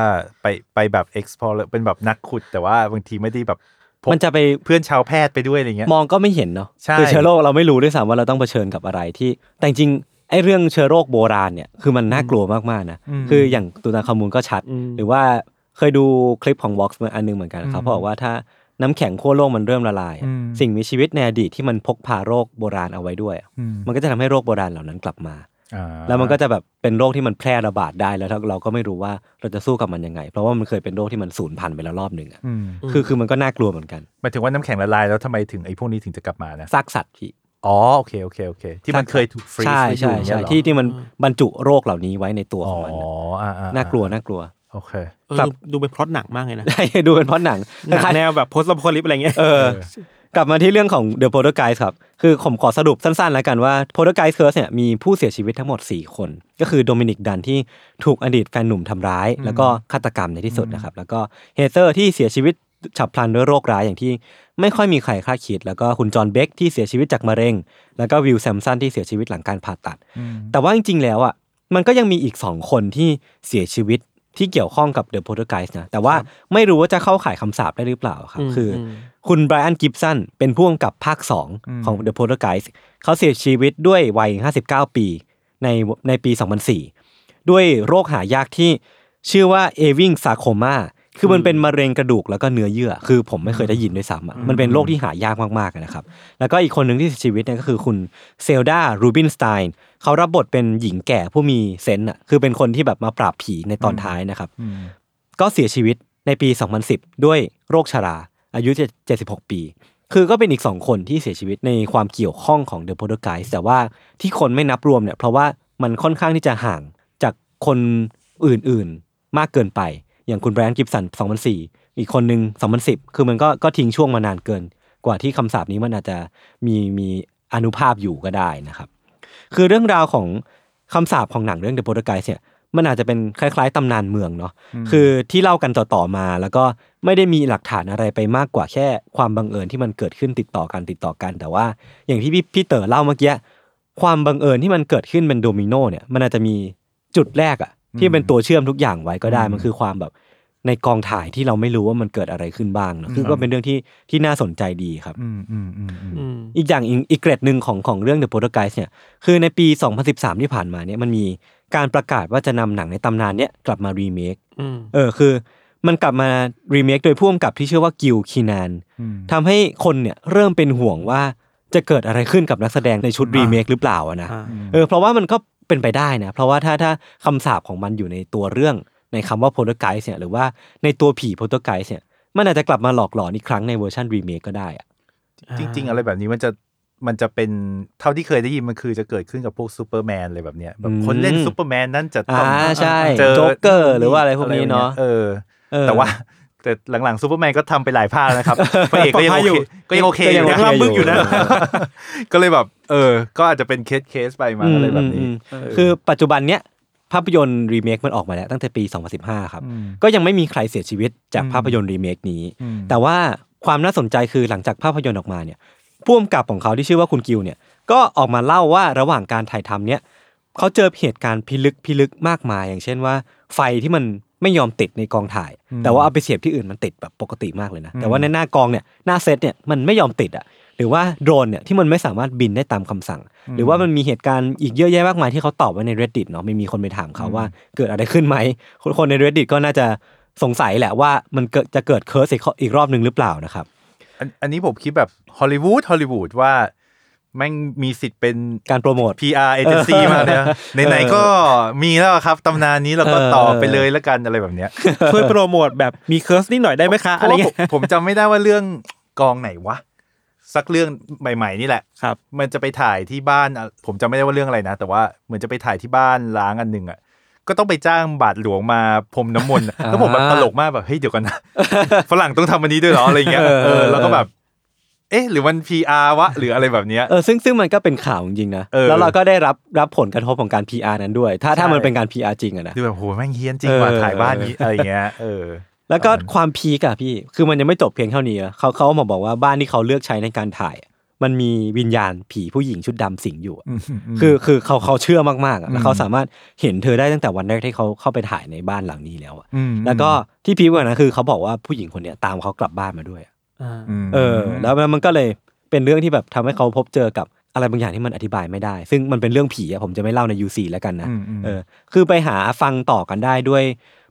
ไปไปแบบ explore เป็นแบบนักขุดแต่ว่าบางทีไม่ได้แบบพก มันจะไปเพื่อนชาวแพทย์ไปด้วยอะไรเงี้ยมองก็ไม่เห็นเนาะใช่คือเชื้อโรคเราไม่รู้ด้วยซ้ำว่าเราต้องเผชิญกับอะไรที่ แต่จริงๆไอ้เรื่องเชื้อโรคโบราณเนี่ยคือมันน่ากลัวมากๆนะคืออย่างตุตันคามุนก็ชัดอืมหรือว่าเคยดูคลิปของ Vox มาอันหนึงเหมือนกันครับเขาบอกว่าถ้าน้ำแข็งขั้วโลกมันเริ่มละลายอะอืมสิ่งมีชีวิตในอดีตที่มันพกพาโรคโบราณเอาไว้ด้วยอะอืมมันก็จะทำให้โรคโบราณเหล่านั้นกลับมาอ่า แล้วมันก็จะแบบเป็นโรคที่มันแพร่ระบาดได้แล้วถ้าเราก็ไม่รู้ว่าเราจะสู้กับมันยังไง เพราะว่ามันเคยเป็นโรคที่มันสูญพันธุ์ไปแล้วรอบหนึ่งอะอืมคือคือมันก็น่ากลัวเหมือนกันหมายถึงว่าน้ำแข็งละลายแล้วทำไมถึงไอ้พวกนี้ถึงจะกลับมานะซากสัตว์พี่อ๋อโอเคโอเคโอเค ที่มันเคยถูกฟรีซใช่ไว้อยู่ใช่อย่างเงี้ใช่ยเหรอที่ที่มันบรรจุโรคเหล่านี้ไว้ในตัวอ๋ขอองมันอะอ่าอ่าน่ากลัวน่ากลัวโอเคเออครับดูดูเป็นพล็อตหนังมากเลยนะใช่ดูเป็นพล็อตหนังหนังแนวแบบ post-apocalypse อะไรเงี้ยเออ กลับมาที่เรื่องของ The Poltergeist ครับ คือผมขอสรุปสั้นๆ แล้วกันว่า Poltergeist Curse เนี่ยมีผู้เสียชีวิตทั้งหมด 4 คน ก็คือโดมินิกดันที่ถูกอดีตแฟนหนุ่มทำร้าย แล้วก็ฆาตกรรมในที่สุดนะครับ แล้วก็เฮเซอร์ที่เสียชีวิตฉับพลันด้วยโรคร้ายอย่างที่ไม่ค่อยมีใครคาดคิด แล้วก็คุณจอห์นเบคที่เสียชีวิตจากมะเร็ง แล้วก็วิลแซมสันที่เสียชีวิตหลังการผ่าตัด แต่ว่าจริงๆ แล้วอะมันก็ยังมีอีกสองคนที่เสียชีวิต ที่เกี่ยวข้องกับ The Poltergeist นะแต่ว่าไม่รู้ว่าจะเข้าข่ายคำสาปได้หรือเปล่าครับอืมคืออมคุณไบรอันกิฟสันเป็นผู้กำกับภาค 2 ของ The Poltergeist เขาเสียชีวิตด้วยวัย 59 ปีในในปี 2004 ด้วยโรคหายากที่ชื่อว่าเอวิงซาโคมา คือมันเป็นมะเร็งกระดูกแล้วก็เนื้อเยื่อ คือผมไม่เคยได้ยินด้วยซ้ำอะมันเป็นโรคที่หายากมากๆนะครับ แล้วก็อีกคนหนึ่งที่เสียชีวิตเนี่ยก็คือคุณเซลดารูบินสไตน์เขารับบทเป็นหญิงแก่ผู้มี sense อะคือเป็นคนที่แบบมาปราบผีในตอนท้ายนะครับ ก็เสียชีวิตในปี 2010 ด้วยโรคชรา อายุ 76 ปี คือก็เป็นอีก2คนที่เสียชีวิตในความเกี่ยวข้องของ The Poltergeist แต่ว่าที่คนไม่นับรวมเนี่ยเพราะว่ามันค่อนข้างที่จะห่างจากคนอื่นๆมากเกินไป อย่างคุณแบรนด์กิฟสัน2004 อีกคนหนึ่ง2010 คือมันก็ก็ทิ้งช่วงมานานเกิน กว่าที่คำสาปนี้มันอาจจะมีมีอนุภาพอยู่ก็ได้นะครับ คือเรื่องราวของคำสาปของหนังเรื่อง The Poltergeist เนี่ยมันอาจจะเป็นคล้าย ๆตำนานเมืองเนาะ คือที่เล่ากันต่อๆมา แล้วก็ไม่ได้มีหลักฐานอะไรไปมากกว่าแค่ความบังเอิญที่มันเกิดขึ้นติดต่อกันติดต่อกัน แต่ว่าอย่างที่พี่พี่เต๋อเล่าเมื่อกี้ ความบังเอิญที่มันเกิดขึ้นเป็นโดมิโนเนี่ย มันอาจจะมีจุดแรกอะ ที่เป็นตัวเชื่อมทุกอย่างไว้ก็ได้มันคือความแบบในกองถ่ายที่เราไม่รู้ว่ามันเกิดอะไรขึ้นบ้างเนอะคือก็เป็นเรื่องที่ที่น่าสนใจดีครับอืมอืมอืมอืมอืมอีกอย่างอีกอีกเกร็ดหนึ่งของของเรื่อง The Poltergeist เนี่ยคือในปี 2013 ที่ผ่านมาเนี่ยมันมีการประกาศว่าจะนำหนังในตำนานเนี้ยกลับมารีเมคอืมเออคือ มันกลับมารีเมคโดยผู้กำกับที่ชื่อว่ากิลคีนานอืมทำให้คนเนี่ยเริ่มเป็นห่วงว่าจะเกิดอะไรขึ้นกับนักแสดงในชุดรีเมคหรือเปล่าอะนะอ่าเออเพราะว่ามันก็ เป็นไปได้นะเพราะว่าถ้าถ้าคำสาปของมันอยู่ในตัวเรื่องในคำว่า poltergeist เนี่ยหรือว่าในตัวผี poltergeist เนี่ยมันอาจจะกลับมาหลอกหลอนอีกครั้งในเวอร์ชันรีเมคก็ได้อะจริง ๆ อะไรแบบนี้มันจะมันจะเป็นเท่าที่เคยได้ยินมันคือจะเกิดขึ้นกับพวกซูเปอร์แมนอะไรแบบเนี้ยแบบคนเล่นซูเปอร์แมนนั่นจะต้องอ่าใช่เจอโจ๊กเกอร์หรือว่าอะไรพวกนี้เนาะเออเออแต่ว่า แต่หลังๆซูเปอร์แมนก็ทำไปหลายภาคแล้วนะครับพระเอกก็ยังโอเคก็ยังโอเคก็อยังยู่โอนะเคบึ้งอยู่นะ ก็เลยแบบ เออ ก็อาจจะเป็นเคสเคสไปมาอะไรแบบนี้มอืมคือปัจจุบันเนี้ยภาพยนตร์รีเมคมันออกมาแล้วตั้งแต่ปี 2015 ครับอืมก็ยังไม่มีใครเสียชีวิตจากอืมภาพยนตร์รีเมคนี้อืมแต่ว่าความน่าสนใจคือหลังจากภาพยนตร์ออกมาเนี่ยผู้กำกับของเขาที่ชื่อว่าคุณกิวเนี่ย ก็ออกมาเล่าว่าระหว่างการถ่ายทำเนี่ยเขาเจอเหตุการณ์พิลึกพิลึกมากมาย อย่างเช่นว่า ไฟที่มัน ไม่ยอมติดในกองถ่าย แต่ว่าเอาไปเสียบที่อื่นมันติดแบบปกติมากเลยนะ แต่ว่าในหน้ากองเนี่ยหน้าเซตเนี่ยมันไม่ยอมติดอะหรือว่าโดรนเนี่ยที่มันไม่สามารถบินได้ตามคำสั่ง หรือว่ามันมีเหตุการณ์อีกเยอะแยะมากมายที่เขาตอบไว้ใน reddit เนาะไม่มีคนไปถามเขาว่าเกิดอะไรขึ้นไหมคนคนใน reddit ก็น่าจะสงสัยแหละว่ามันเกิดจะเกิดเคิร์สอีกอีกรอบหนึ่งหรือเปล่านะครับอันอันนี้ผมคิดแบบฮอลลีวูดฮอลลีวูดว่า แม่งมีสิทธิ์เป็นการโปรโมท PR agency เออมากเลยนะไหนๆก็มีแล้วครับตำนานนี้เราก็เออต่อไปเลยแล้วกันอะไรแบบเนี้ยช่วยโปรโมทแบบมีเคิร์สนิดหน่อยได้ไหมคะเพอะไรราะว่าเงี้ยผมผมจำไม่ได้ว่าเรื่องกองไหนวะสักเรื่องใหม่ ๆ นี่แหละครับ มันจะไปถ่ายที่บ้านอะผมจำไม่ได้ว่าเรื่องอะไรนะ แต่ว่าเหมือนจะไปถ่ายที่บ้านล้างอันหนึ่งอะก็ต้องไปจ้างบาทหลวงมาพรมน้ำมนต์อะแล้วผมแบบตลกมากแบบเฮ้ยเดี๋ยวกันนะฝรั่งต้องทำอันนี้ด้วยเหรออะไรเงี้ยเออเออแล้วก็แบบ เอ๊ะหรือมัน PR วะหรืออะไรแบบเนี้ยเออซึ่งซึ่งมันก็เป็นข่าวจริงๆนะเออแล้วเราก็ได้รับรับผลกระทบของการ PR นั้นด้วย ถ้าถ้าใช่มันเป็นการ PR จริงอะนะคือแบบโหแม่งเฮี้ยนจริงว่ะเออถ่ายบ้านนี้อะไรเงี้ยเออแล้วก็ประมาณความพีกอะพี่คือมันยังไม่จบเพียงเท่านี้อะเขาเขามาบอกว่าบ้านที่เขาเลือกใช้ในการถ่ายอะมันมีวิญญาณผีผู้หญิงชุดดำสิงอยู่อะอืมมคือคือเขาเขาเชื่อมากๆอะแล้วอืมเขาสามารถเห็นเธอได้ตั้งแต่วันแรกที่เขาเข้าไปถ่ายในบ้านหลังนี้แล้วอะมแล้วก็ที่พีกกว่านั้นคือเขาบอกว่าผู้หญิงคนเนี้ยตามเขากลับบ้านมาด้วยอะม เออ แล้วมันก็เลยเป็นเรื่องที่แบบทำให้เขาพบเจอกับอะไรบางอย่างที่มันอธิบายไม่ได้ ซึ่งมันเป็นเรื่องผีอะผมจะไม่เล่าใน UC แล้วกันนะอืมอืมเออคือไปหาฟังต่อกันได้ด้วย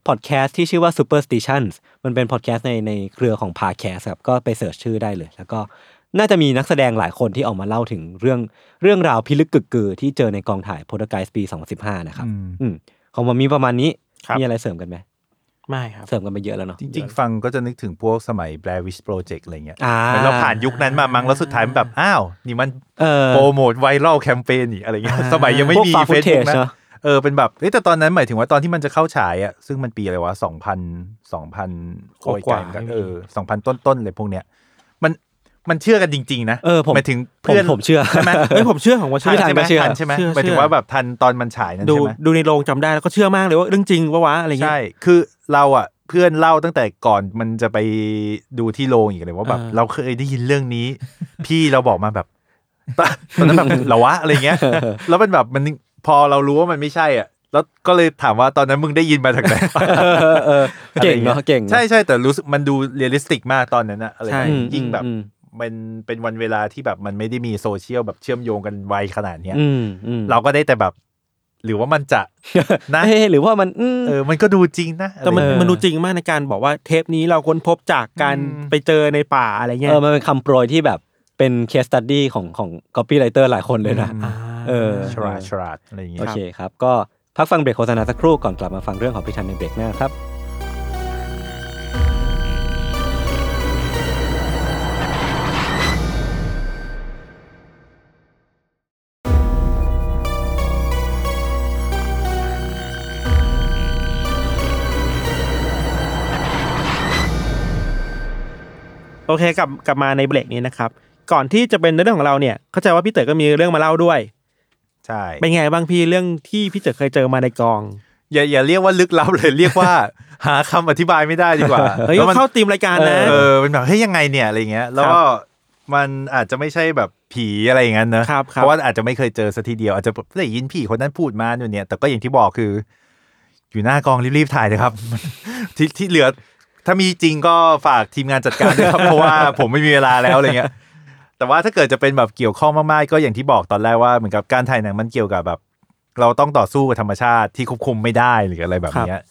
พอดแคสต์ที่ชื่อว่า Superstitions มันเป็นพอดแคสต์ในในเครือของ Parcast ครับก็ไปเสิร์ชชื่อได้เลย แล้วก็น่าจะมีนักแสดงหลายคนที่ออกมาเล่าถึงเรื่องเรื่องราวพิลึกกึกกือที่เจอในกองถ่าย p o l t e r g e i s t ปี 2015 นะครับอืมอืมของมันมีประมาณนี้ครับมีอะไรเสริมกันไหม ไม่ครับ เสริมกันไปเยอะแล้วเนาะจริง ๆ ฟังก็จะนึกถึงพวกสมัย Blair Witch Project อะไรเงี้ยอ่าเหมือนเราผ่านยุคนั้นมามั้งแล้วสุดท้ายมันแบบ อ้าว นี่มันเออโปรโมทไวรัลแคมเปญนี่อะไรเงี้ยสมัยยังไม่พวกมี found เฟซบุ๊ก footage นะเนอะเออเป็นแบบเฮ้ยแต่ตอนนั้นหมายถึงว่าตอนที่มันจะเข้าฉายอะซึ่งมันปีอะไรวะสองพันสองพันโอ้ยกว่าไกลเหมือนกันไม่มีเออสองพันต้นๆเลยพวกเนี้ยมัน มันเชื่อกันจริง ๆ นะเออผมหมายถึงผมเพื่อนผมเชื่อใช่ไหมเฮ้ยผมเชื่อของว่าทัเชื่อนใช่ไหมเชื่อทันใช่ไหมเชื่อหมายถึงว่าแบบทันตอนมันฉายนั้นดูใช่ไหมดูในโรงจำได้แล้วก็เชื่อมากเลยว่าเรื่องจริงวะวะอะไรเงี้ยใช่คือเราอะเพื่อนเล่าตั้งแต่ก่อนมันจะไปดูที่โรงอีกเลยว่าแบบอ่าเราเคยได้ยินเรื่องนี้ พี่เราบอกมาแบบตตอนนั้นแบบเหรอวะอะไรเงี้ย แล้วมันแบบมันพอเรารู้ว่ามันไม่ใช่อะแล้วก็เลยถามว่าตอนนั้นมึงได้ยินมาจากไหนเออเออเก่งเนาะเก่งเนอะใช่ใช่แต่รู้สึกมันดู realistic มากตอนนั้นอะอะไรใช่เงี้ยยิ่งแบบ อืมมันเป็นวันเวลาที่แบบมันไม่ได้มีโซเชียลแบบเชื่อมโยงกันไวขนาดเนี้ยอืมอืมเราก็ได้แต่แบบ หรือว่ามันจะนะเฮ้ยหรือว่ามันอืมเออ มันก็ดูจริงนะแต่มันอะไรเงี้ยมันดูจริงมากในการบอกว่าเทปนี้เราค้นพบจากการอืมไปเจอในป่าอะไรเงี้เอยอมันเป็นคำโปรยที่แบบเป็นเคสตัดดี้ของของ copywriter หลายคนเลยนะอ่าเออฉลาดฉลาดอะไรอย่างเงี้โอยเคครับ ก็พักฟังเบรกโฆษณาสักครู่ก่อนกลับมาฟังเรื่องของพี่ทันในเบรกหน้าครับ โอเคกลับกลับมาในเบรกนี้นะครับ ก่อนที่จะเป็นเรื่องของเราเนี่ย เข้าใจว่าพี่เต๋อก็มีเรื่องมาเล่าด้วย ใช่ เป็นไงบ้างพี่เรื่องที่พี่เต๋อเคยเจอมาในกอง อย่าอย่าเรียกว่าลึกลับเลยเรียกว่าหาคำอธิบายไม่ได้ดีกว่าเฮ้ยแล้วมันเข้าทีมรายการนะเออเป็นแบบเฮ้ยยังไงเนี่ยอะไรเงี้ย แล้วก็มันอาจจะไม่ใช่แบบผีอะไรอย่างนั้นนะครับครับเพราะว่าอาจจะไม่เคยเจอสัทีเดียวอาจจะได้ยินผีคนนั้นพูดมาอยู่เนี่ย แต่ก็อย่างที่บอกคือ อยู่หน้ากองรีบๆถ่ายเลยครับ ที่ที่เหลือ ถ้ามีจริงก็ฝากทีมงานจัดการด้วยครับเพราะว่าผมไม่มีเวลาแล้วอะไรเงี้ย แต่ว่าถ้าเกิดจะเป็นแบบเกี่ยวข้องมากๆก็อย่างที่บอกตอนแรกว่าเหมือนกับการถ่ายหนังมันเกี่ยวกับแบบ เราต้องต่อสู้กับธรรมชาติที่ควบคุมไม่ได้หรืออะไรแบบเนี้ย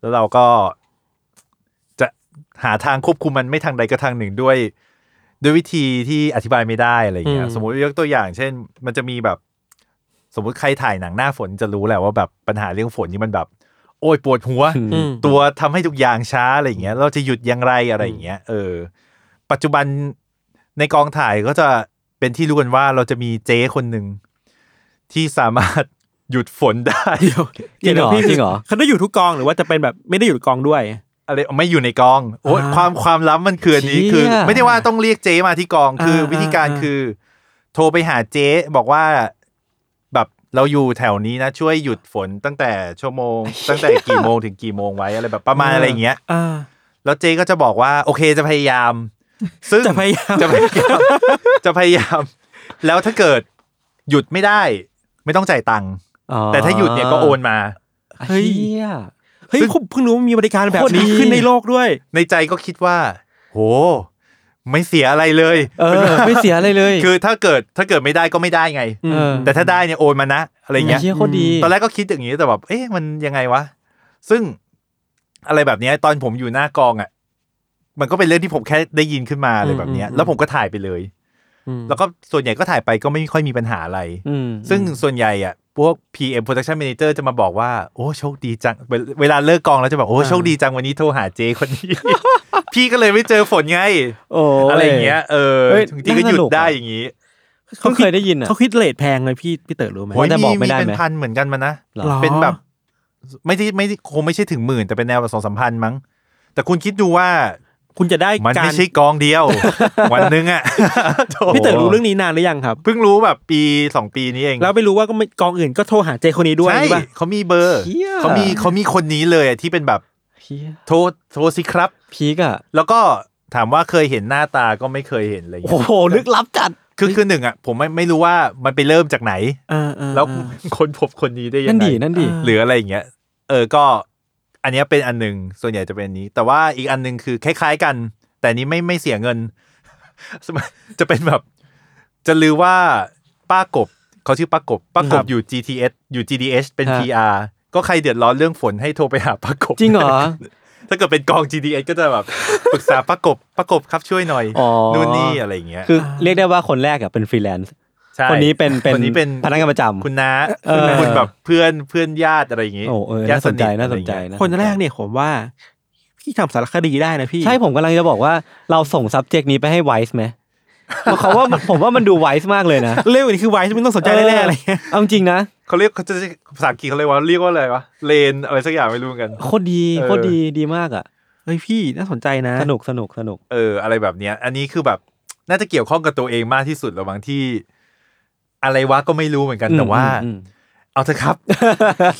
แล้วเราก็ จะหาทางควบคุมมันไม่ทางใดก็ทางหนึ่งด้วย ด้วยวิธีที่อธิบายไม่ได้อะไรอย่างเงี้ยอืมสมมติยกตัวอย่าง เช่น มันจะมีแบบ สมมุติใครถ่ายหนังหน้าฝนจะรู้แหละว่าแบบปัญหาเรื่องฝนนี่มันแบบ โอ้ยปวดหัวอืมตัวทำให้ทุกอย่างช้าอะไรอย่างเงี้ย เราจะหยุดอยังไรอะไรอย่างเงี้ย เออ ปัจจุบันในกองถ่ายก็จะเป็นที่รู้กันว่าเราจะมีเจ๊คนหนึ่งที่สามารถหยุดฝนได้เดี๋ยวจริงเหรอพี่จริงเหรอเขาได้อยู่ทุกกองหรือว่าจะเป็นแบบไม่ได้อยู่ทุกกองด้วยอะไรไม่อยู่ในกองโอ้ยอ่าความความลับมันคืออันนี้เชี่ยคือ ไม่ได้ว่าต้องเรียกเจ๊มาที่กองคืออ่าวิธีการอ่าคือ โทรไปหาเจ๊บอกว่าแบบ เราอยู่แถวนี้นะช่วยหยุดฝนตั้งแต่ชั่วโมง ตั้งแต่กี่โมงถึงกี่โมงไว้อะไรแบบประมาณอะไรอย่างเงี้ยอ่าแล้วเจ๊ก็จะบอกว่า โอเคจะพยายาม ซึ่งจะพยายามจะพยายามจะพยายาม แล้วถ้าเกิดหยุดไม่ได้ ไม่ต้องจ่ายตังค์อ๋อแต่ถ้าหยุดเนี่ยก็โอนมาเฮ้ยเหี้ยเฮ้ยผมเพิ่งรู้ว่ามีบริการแบบโคตรดีนี้ขึ้นในโลกด้วย ในใจก็คิดว่า โห ไม่เสียอะไรเลยเออไม่เสียอะไรเลย คือถ้าเกิดถ้าเกิดไม่ได้ก็ไม่ได้ไงอืมเออแต่ถ้าได้เนี่ยโอนมานะอะไรเงี้ยเชี่ยโคตรดีตอนแรกก็คิดอย่างนี้แต่แบบเอ๊ะมันยังไงวะซึ่งอะไรแบบเนี้ยตอนผมอยู่หน้ากองอะ มันก็เป็นเรื่องที่ผมแค่ได้ยินขึ้นมาอะไรแบบเนี้ยอืมแล้วผมก็ถ่ายไปเลยอืมแล้วก็ส่วนใหญ่ก็ถ่ายไปก็ไม่ค่อยมีปัญหาอะไรอืมซึ่งส่วนใหญ่อะ พวก PM Production Manager จะมาบอกว่า โอ้โชคดีจังเวลเวลาเลิกกองแล้วจะบอกโอ้โชคดีจังวันนี้โทรหาเจคนนี้ พี่ก็เลยไม่เจอฝนไงโอ้อะไรอย่างเงี้ยเออเฮ้ยบางทีก็หยุดน่าสนุกอะได้อย่างงี้เพิ่งเคยได้ยินอะเขาคิดเลทแพงเลยพี่พี่เต๋อรู้ไหมโอ้ยแต่บอกไม่ได้ไหมเป็นพันเหมือนกันมันนะหรอหรอเป็นแบบ ไม่ได้ไม่ได้คงไม่ใช่ถึงหมื่นแต่เป็นแนวแบบสองสามพันมั้ง แต่คุณคิดดูว่า คุณจะได้มันการไม่ใช่กองเดียว วันหนึงอะโถพี่เต๋อรู้เรื่องนี้นานหรือยังครับ เพิ่งรู้แบบปีสองปีนี้เอง แล้วไม่รู้ว่าก็ไม่กองอื่นก็โทรหาเจคนนี้ด้วยใช่ป่ะเขามีเบอร์เหี้ยเขามีเขามีคนนี้เลยอะที่เป็นแบบเหี้ยโทรโทรสิครับ พีกอะแล้วก็ถามว่าเคยเห็นหน้าตาก็ไม่เคยเห็นอะไรอย่างโอ้เงี้ยโหลึกลับจัดคือคือหนึ่งอะผมไม่ไม่รู้ว่ามันไปเริ่มจากไหนเออเออแล้วเออคนพบคนนี้ได้ยันั่งนไงดีนั่นดีอ่าหรืออะไรอย่างเงี้ยเออก็ อันเนี้ยเป็นอันหนึ่งส่วนใหญ่จะเป็นอันนี้ แต่ว่าอีกอันหนึ่งคือคล้าย ๆ กัน แต่อันนี้ไม่ไม่เสียเงิน จะเป็นแบบ จะลือว่าป้ากบเขาชื่อป้ากบป้ากบอยู่ GTS อยู่ GDH เป็นฮะ PR ก็ใครเดือดร้อนเรื่องฝนให้โทรไปหาป้ากบจริงเหรอถ้าเกิดเป็นกอง GDS ก็จะแบบปรึกษาป้ากบป้ากบครับช่วยหน่อยอ๋อนู่นนี่อะไรอย่างเงี้ย คือเรียกได้ว่าคนแรกอะเป็นฟรีแลนซ์ ใช่คนนี้เป็นเป็นคนนี้เป็นพนักงานประจำคุณน้าเออคุณแบบเพื่อนเพื่อนญาติอะไรอย่างงี้โอ้เออญาน่าติสนใจทน่าสอะนไอย่งใจเงี้ยนะคนแรกเนี่ยผมว่าพี่ทำสารคดีได้นะพี่ ใช่ผมกำลังจะบอกว่าเราส่ง subject นี้ไปให้ไวส์ไหมเพราะเขาว่าผมว่ามันดูไวส์มากเลยนะ เรื่องนี้คือไว้ไม่ต้องสนใจแน่ๆอะไรเงี้ยเอาจริงนะเขาเรียกเขาจะภาษาอังกฤษเขาเรียกว่าเรียกว่าอะไรวะเลนอะไรสักอย่างไม่รู้เหมือนกันโคตรดีเออโคตรดีดีมากอะเฮ้ยพี่น่าสนใจนะ สนุกสนุกสนุกเอออะไรแบบเนี้ย อันนี้คือแบบน่าจะเกี่ยวข้องกับตัวเองมากที่สุดแล้วบางที่ อะไรวะก็ไม่รู้เหมือนกันแต่ว่าอืมเอาเถอะครับ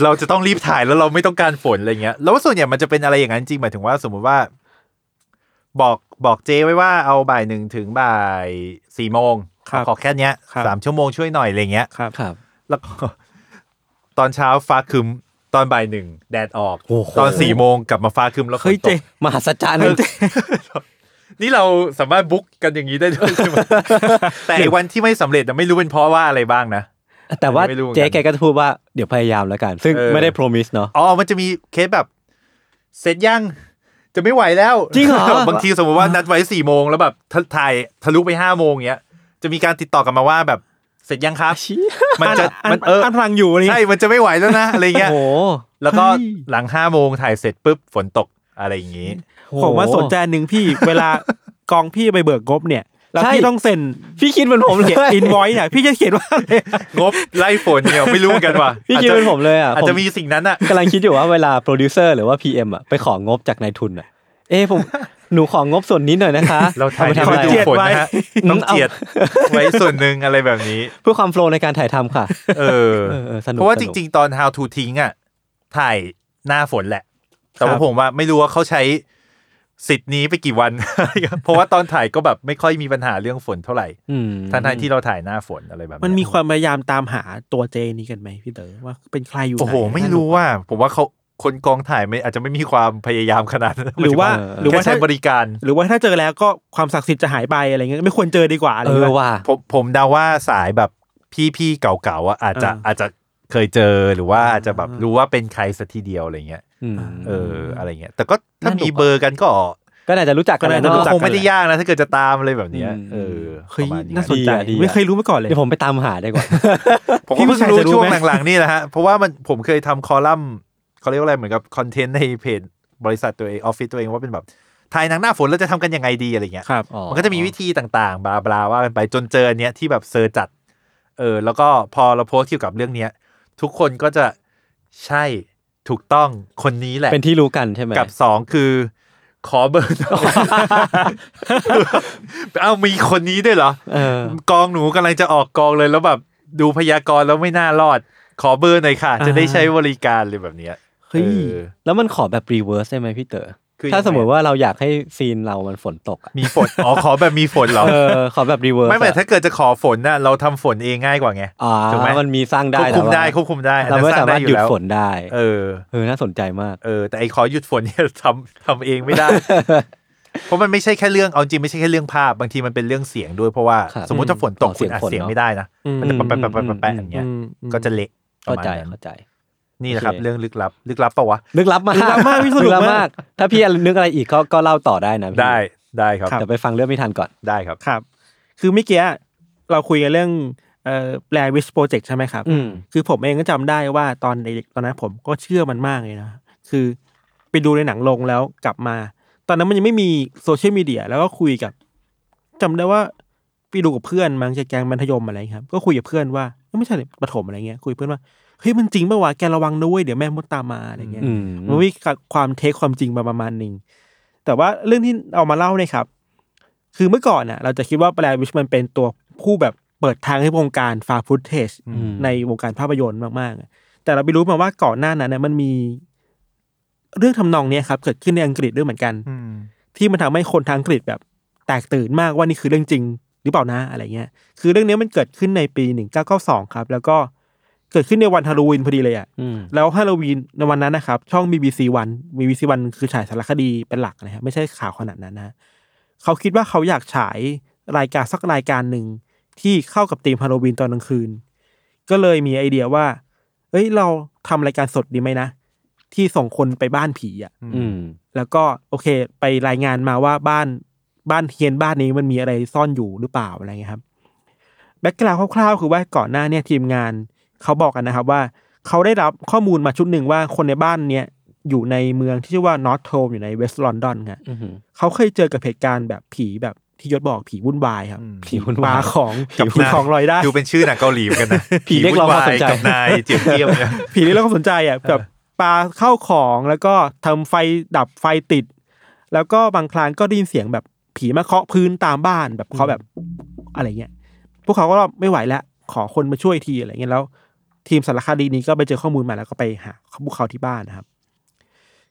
เราจะต้องรีบถ่ายแล้วเราไม่ต้องการฝนอะไรเงี้ยแล้วว่าส่วนใหญ่มันจะเป็นอะไรอย่างนั้นจริงหมายถึงว่าสมมุติว่า บอกบอกเจไว้ว่าเอาบ่ายหนึ่งถึงบ่ายสี่โมงครับขอแค่เนี้ยครับสามชั่วโมงช่วยหน่อยอะไรเงี้ยครับครับ แล้วก็ตอนเช้าฟ้าครึมตอนบ่ายหนึ่งแดดออกโอ้โหตอนสี่โมงกลับมาฟ้าครึมแล้วฝเฮ้ยนตเจกมหัศจรรย์ นี่เราสามารถบุ๊กกันอย่างนี้ได้ด้วยใช่ไหมแต่ไอ้วันที่ไม่สำเร็จน่ะไม่รู้เป็นเพราะว่าอะไรบ้างนะแต่ว่าไม่รู้เหมือนกันเจ๊แกก็จะพูดว่าเดี๋ยวพยายามแล้วกัน ซึ่งเออไม่ได้ promise เนาะอ๋อมันจะมีเคสแบบ เสร็จยังจะไม่ไหวแล้ว จริงเหรอ บางทีสมมติว่านัดไว้สี่โมงแล้วแบบถ้าถ่ายทะลุไปห้าโมงเงี้ย จะมีการติดต่อกลับมาว่าแบบเสร็จยังครับ มันจะอัมันเอออันพลังอยู่อะไรใช่เงี้ยมันจะไม่ไหวแล้วนะอะไรเงี้ยโอ้โหแล้วก็เฮ้ยหลังห้าโมงถ่ายเสร็จปุ๊บฝนตกอะไรอย่างงี้ ผมว่าสนใจอันหนึ่งพี่เวลากองพี่ไปเบิกงบเนี่ยแล้วใช่พี่ต้องเซ็นพี่คิดเหมือนผมเลยเขียนอินไว้เนี่ยพี่จะเขียนว่าอะไรงบไล่ฝนเนี่ยไม่รู้เหมือนกันว่ะพี่คิดเหมือนผมเลยอะอาจผมจะมีสิ่งนั้นอะกำลังคิดอยู่ว่าเวลาโปรดิวเซอร์หรือว่า PM อะไปของบจากนายทุนอะเอ้ผมหนูของงบส่วนนี้หน่อยนะคะ เราถ่ายอไปที่ทำอะไรฤดูฝนนะฮะอืมต้องเจียดไว้ส่วนหนึ่งอะไรแบบนี้ เพื่อความโฟล์ในการถ่ายทำค่ะ เออเออเออสนุกเพราะว่าสจนุกริง ๆ ตอน how to ทิ้งอะถ่ายหน้าฝนแหละ แต่ครัว่าบผมว่าไม่รู้ว่าเขาใช้ สิทธิ์นี้ไปกี่วัน เพราะว่าตอนถ่ายก็แบบไม่ค่อยมีปัญหาเรื่องฝนเท่าไหร่อืมทั้งๆที่เราถ่ายหน้าฝนอะไรแบบมันมีเยความพยายามตามหาตัวเจนี้กันไหมพี่เต๋อว่าเป็นใครอยู่ไหนโอ้โห ไม่รู้ว่า ผมว่าเขาคนกองถ่ายไม่อาจจะไม่มีความพยายามขนาดนั้นหรือว่าหรือว่าแค่ใช้ถ้าบริการ หรือว่าถ้าเจอแล้วก็ความศักดิ์สิทธิ์จะหายไปอะไรเงี้ยไม่ควรเจอดีกว่าอะไรเอเงี้อยว่ะผมผมเดาว่าสายแบบพี่ๆเก่าๆอะอาจจะอ่าอาจจะ เคยเจอหรือว่าอาจจะแบบรู้ว่าเป็นใครสักทีเดียวอะไรเงี้ยอืมเอออะไรเงี้ย แต่ก็ถ้าน่าหนุกมีอะเบอร์กันก็ก็น่าจะรู้จักกันก็น่าจะเนรู้อะจักคงไม่ได้ยากนะถ้าเกิดจะตามอะไรแบบเนี้ยอืมเออเฮ้ยประมาณนี้น่าสนใจดีอะดีอะไม่เคยรู้มาก่อนเลยเดี๋ยวผมไปตามหาดีกว่าผมก็เพิ่งพี่วิชัยรู้จะรู้ช่วงไหมหลังๆนี่แหละฮะเพราะว่ามันผมเคยทำคอลัมน์เขาเรียกว่าอะไรเหมือนกับคอนเทนต์ในเพจบริษัทตัวเองออฟฟิศตัวเองว่าเป็นแบบถ่ายหนังหน้าฝนแล้วจะทำกันยังไงดีอะไรเงี้ยครับอ๋อมันก็จะมีวิธีต่างๆ blah blah ว่ากันไปจนเจออันเนี้ยที่แบบเซอร์จัด เออ แล้วก็พอเราโพสต์เกี่ยวกับเรื่องเนี้ย ทุกคนก็จะใช่ถูกต้องคนนี้แหละ เป็นที่รู้กันใช่ไหมกับสองคือ ขอเบอร์หน่อยเอามีคนนี้ด้วยเหรอเออกองหนูกำลังจะออกกองเลยแล้วแบบดูพยากรณ์แล้วไม่น่ารอด ขอเบอร์หน่อยค่ะ จะได้ใช้บริการเลยแบบเนี้ยเฮ้ยออแล้วมันขอแบบรีเวิร์สได้ไหมพี่เต๋อ คือถ้ายังไงสมมติว่าเราอยากให้ซีนเรามันฝนตกอะมีฝนอ๋อขอแบบมีฝนเหรอเออขอแบบรีเวิร์สไม่แต่ถ้าเกิดจะขอฝนน่ะเราทำฝนเองง่ายกว่าไงอ่าถูกไหมมันมีสร้างได้ควบคุมแต่ว่าได้ควบคุมได้อันเรานั้นไม่สร้างสามารถได้อหยุยู่ดแล้วฝนได้ เออเออน่าสนใจมากเออแต่ไอ้ขอหยุดฝนเนี่ยทำทำเองไม่ได้เพราะมันไม่ใช่แค่เรื่องเอาจริงไม่ใช่แค่เรื่องภาพบางทีมันเป็นเรื่องเสียงด้วยเพราะว่าครับสมมติถ้าฝนตกอ๋อเสีคุยณงอัดฝนเสียงเนอะไม่ได้นะอืมมันจะแปะแปะแปะแปะแปะอย่างเงี้ยอืมอืมก็จะเละประเข้ามาณใจนั้นเข้าใจ นี่นะครับโอเคเรื่องลึกลับ ลึกลับปะวะ ลึกลับมากลึกลับมากพี่สนุกลึลับมากมาก ถ้าพี่นึกอะไรอีกก็ก็เล่าต่อได้นะพี่ได้ได้ครับครับเดี๋ยวไปฟังเรื่องไม่ทันก่อนได้ครับครับ คือเมื่อกี้เราคุยกันเรื่องเอ่อแปลวิชโปรเจกต์ใช่ไหมครับอืมคือผมเองก็จำได้ว่าตอนเด็กตอนนั้นผมก็เชื่อมันมากเลยนะคือไปดูในหนังลงแล้วกลับมา ตอนนั้นมันยังไม่มีโซเชียลมีเดียแล้วก็คุยกับจำได้ว่าไปดูกับเพื่อนมั้งจากแกงมัธยมอะไรครับ ก็คุยกับเพื่อนว่าไม่ใช่ประถมอะไรเงี้ยคุยกับเพื่อนว่า เฮ้ยมันจริงปะวะแกระวังนะเว้ยเดี๋ยวแม่มดตามมาอะไรเงี้ยอืมมันมีความเทคความจริงมาประมาณหนึ่งแต่ว่าเรื่องที่เอามาเล่าเนี่ยครับ คือเมื่อก่อนน่ะ เราจะคิดว่าแบรวิชมันเป็นตัวผู้แบบเปิดทางให้วงการฟาฟุตเทจอืมในวงการภาพยนตร์มากๆ แต่เราไปรู้มาว่าก่อนหน้านั้นเนี่ยมันมีเรื่องทำนองเนี้ยครับ เกิดขึ้นในอังกฤษด้วยเหมือนกันอืมที่มันทำให้คนทางอังกฤษแบบแตกตื่นมากว่านี่คือเรื่องจริงหรือเปล่านะอะไรเงี้ย คือเรื่องนี้มันเกิดขึ้นในปีหนึ่งเก้าเก้าสองครับ แล้วก็ เกิดขึ้นในวันฮาโลวีนพอดีเลยอะอืมแล้วฮาโลวีนในวันนั้นนะครับ ช่อง BBC One BBC One คือฉายสารคดีเป็นหลักนะครับไม่ใช่ข่าวขนาดนั้นนะเขาคิดว่าเขาอยากฉายรายการสักรายการหนึ่งที่เข้ากับธีมฮาโลวีนตอนกลางคืน ก็เลยมีไอเดียว่า เอ้ยเราทำรายการสดดีไหมนะ ที่ส่งคนไปบ้านผีอะอืมแล้วก็โอเค ไปรายงานมาว่าบ้านบ้านเฮียนบ้านนี้มันมีอะไรซ่อนอยู่หรือเปล่าอะไรเงี้ยครับ background คร่าวๆคือว่าก่อนหน้าเนี่ยทีมงาน เขาบอกกันนะครับว่าเขาได้รับข้อมูลมาชุดหนึ่งว่าคนในบ้านเนี้ยอยู่ในเมืองที่ชื่อว่านอตโทมอยู่ในเวสต์ลอนดอนครับอืมเขาเคยเจอกับเหตุการณ์แบบผีแบบที่ยศบอกผีวุ่นวายครับอืมผีวุ่นปวาลายของกับผีของลอยได้ดูเป็นชื่อหนังเกาหลีเหมือนกันนะผีเรียกร้องความสนใจกับนายเจียมเจียมเนี่ยผีนี่เราก็สนใจอะแบบปาข้าวของแล้วก็ทำไฟดับไฟติด แล้วก็บางครั้งก็ได้ยินเสียงแบบผีมาเคาะพื้นตามบ้านแบบเคาะแบบอะไรเงี้ยพวกเขาก็ไม่ไหวแล้วขอคนมาช่วยทีอะไรเงี้ยแล้ว ทีมสารคดีนี้ก็ไปเจอข้อมูลมาแล้วก็ไปหาพวกเขาที่บ้านนะครับ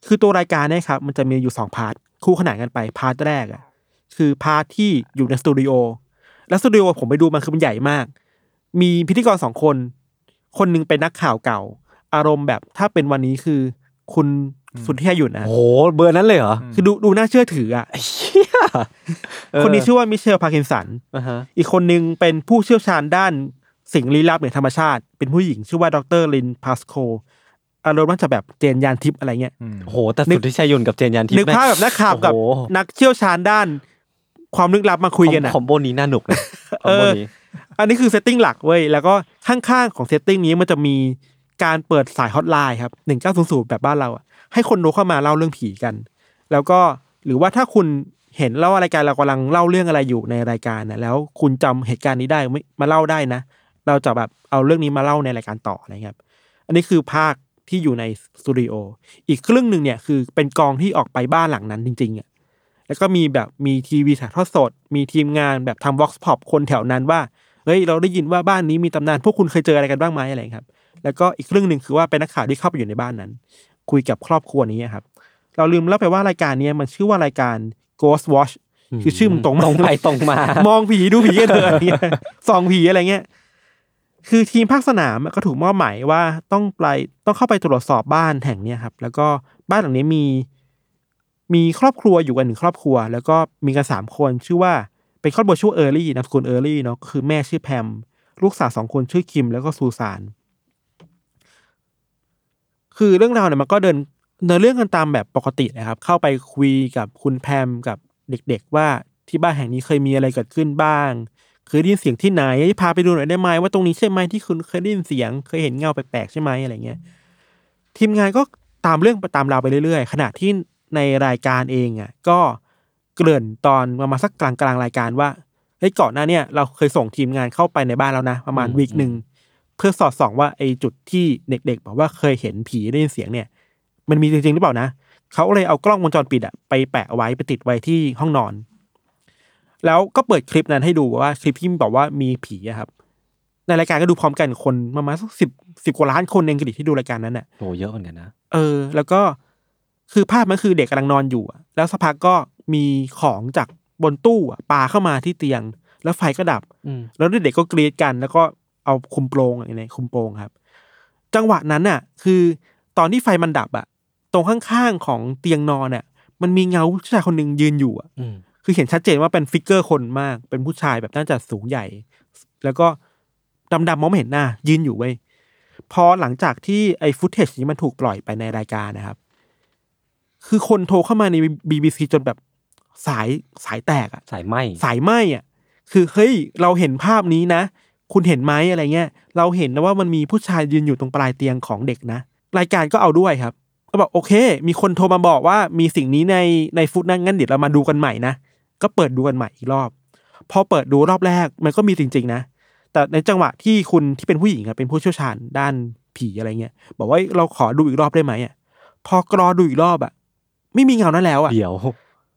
คือตัวรายการเนี่ยครับมันจะมีอยู่สอง part คู่ขนานกันไป part แรกอะคือ part ที่อยู่ในสตูดิโอแล้วสตูดิโอผมไปดูมันคือมันใหญ่มาก มีพิธีกรสองคน คนหนึงเป็นนักข่าวเก่า อารมณ์แบบถ้าเป็นวันนี้คือคุณสุทธิชัยหยุ่นนะโอ้โหเบอร์นั้นเลยเหรอ คือดูดูน่าเชื่อถืออะเชี่ยเออคนนี้ชื่อว่ามิเชลพาร์กินสันอ่าฮะอีกคนหนึ่งเป็นผู้เชี่ยวชาญด้าน สิ่งลี้ลับเหนือธรรมชาติ เป็นผู้หญิงชื่อว่าดรลินพาสโคอารมณ์น่าจะแบบเจนญาณทิพย์อะไรเงี้ยโอ้โหแต่สุทธิชัยหยุ่นกับเจนญาณทิพย์นึกภาพแบบนักข่าวกับโอ้โหนักเชี่ยวชาญด้านความลึกลับมาคุยกัน combo นี้น่าหนุกนะ combo นี้อันนี้คือ setting หลักเว้ยแล้วก็ข้างๆของ setting นี้มันจะมีการเปิดสายฮอตไลน์ครับหนึ่งเก้าศูนย์ศูนย์แบบบ้านเราอะให้คนดูเข้ามาเล่าเรื่องผีกัน แล้วก็หรือว่าถ้าคุณเห็นเล่ารายการเรากำลังเล่าเรื่องอะไรอยู่ในรายการนะแล้วคุณจำเหตุการณ์นี้ได้ไม่มาเล่าได้นะ เราจะแบบเอาเรื่องนี้มาเล่าในรายการต่ออะไรเงี้ยครับ อันนี้คือภาคที่อยู่ในสตูดิโออีกครึ่งหนึ่งเนี่ยคือเป็นกองที่ออกไปบ้านหลังนั้นจริงๆอะแล้วก็มีแบบมีทีวีถ่ายทอดสด มีทีมงานแบบทำวอล์กพอปคนแถวนั้นว่าเฮ้ยเราได้ยินว่าบ้านนี้มีตำนานพวกคุณเคยเจออะไรกันบ้างไหมอะไรครับ แล้วก็อีกเรื่องหนึ่งคือว่าเป็นนักข่าวที่เข้าไปอยู่ในบ้านนั้น คุยกับครอบครัวนี้ครับ เราลืมเล่าไปว่ารายการเนี้ยมันชื่อว่ารายการ Ghost Watch คือชื่อมันตรงมากตรงไปตรงมา มองผีดูผีกันเถอะอะไรเงี้ยส่องผีอะไรเงี้ย คือทีมภาคสนามก็ถูกมอบหมายว่าต้องไปต้องเข้าไปตรวจสอบบ้านแห่งเนี้ยครับ แล้วก็บ้านหลังนี้มี มีครอบครัวอยู่กันหนึ่งครอบครัว แล้วก็มีกันสามคนชื่อว่าเป็นครอบครัวชื่อเออร์ลี่นามสกุลเออร์ลี่เนาะก็คือแม่ชื่อแพม ลูกสาวสองคนชื่อคิมแล้วก็ซูซาน คือเรื่องราวเนี่ยมันก็เดินเดินเรื่องกันตามแบบปกตินะครับ เข้าไปคุยกับคุณแพมกับเด็ก ๆ ว่าที่บ้านแห่งนี้เคยมีอะไรเกิดขึ้นบ้าง เคยได้ยินเสียงที่ไหน พาไปดูหน่อยได้ไหมว่าตรงนี้ใช่ไหมที่คุณเคยได้ยินเสียง เคยเห็นเงาแปลกๆใช่ไหมอะไรเงี้ยทีมงานก็ตามเรื่องไปตามราวไปเรื่อยๆ ขณะที่ในรายการเองอะก็เกริ่นตอนประมาณสักกลางกลางๆรายการว่าเฮ้ยก่อนหน้าเนี่ยเราเคยส่งทีมงานเข้าไปในบ้านแล้วนะ ประมาณอืมวีคหนึ่งเพื่อสอดส่องว่าไอ้จุดที่เด็ก ๆ บอกว่าเคยเห็นผีได้ยินเสียงเนี่ย มันมีจริงๆหรือเปล่านะเขาก็เลยเอากล้องวงจรปิดอะไปแปะเอาไว้ไปติดไว้ที่ห้องนอน แล้วก็เปิดคลิปนั้นให้ดูว่าคลิปที่บอกว่ามีผีอะครับ ในรายการก็ดูพร้อมกันคนประมาณสักสิบสิบกว่าล้านคนเองกระดิที่ดูรายการนั้นน่ะโหเยอะเหมือนกันนะเออ แล้วก็คือภาพมันคือเด็กกำลังนอนอยู่อะแล้วสักพักก็มีของจากบนตู้อะปาเข้ามาที่เตียง แล้วไฟก็ดับอืมแล้วเด็กๆก็กรีดกัน แล้วก็เอาคุมโปรงอะไรคุมโปรงครับ จังหวะนั้นน่ะ คือตอนที่ไฟมันดับอะตรงข้างๆของเตียงนอนน่ะ มันมีเงาผู้ชายคนหนึ่งยืนอยู่อะอืม คือเห็นชัดเจนว่าเป็น figure คนมาก เป็นผู้ชายแบบน่าจะสูงใหญ่ แล้วก็ดำๆมองไม่เห็นหน้า ยืนอยู่เว้ย พอหลังจากที่ไอ้ footage นี้มันถูกปล่อยไปในรายการนะครับ คือคนโทรเข้ามาใน BBC จนแบบสายสายแตกอะสายไหม้สายไหม้อะคือเฮ้ยเราเห็นภาพนี้นะ คุณเห็นไหมอะไรเงี้ย เราเห็นนะว่ามันมีผู้ชายยืนอยู่ตรงปลายเตียงของเด็กนะ รายการก็เอาด้วยครับ ก็บอกโอเค มีคนโทรมาบอกว่ามีสิ่งนี้ในในฟุตนั้นงั้นเดี๋ยวเรามาดูกันใหม่นะ ก็เปิดดูกันใหม่อีกรอบ พอเปิดดูรอบแรกมันก็มีจริง ๆ นะ แต่ในจังหวะที่คุณที่เป็นผู้หญิงอะเป็นผู้เชี่ยวชาญด้านผีอะไรเงี้ยบอกว่าเราขอดูอีกรอบได้ไหมอะพอกรอดูอีกรอบอะ ไม่มีเงานั้นแล้วอะเดี๋ยว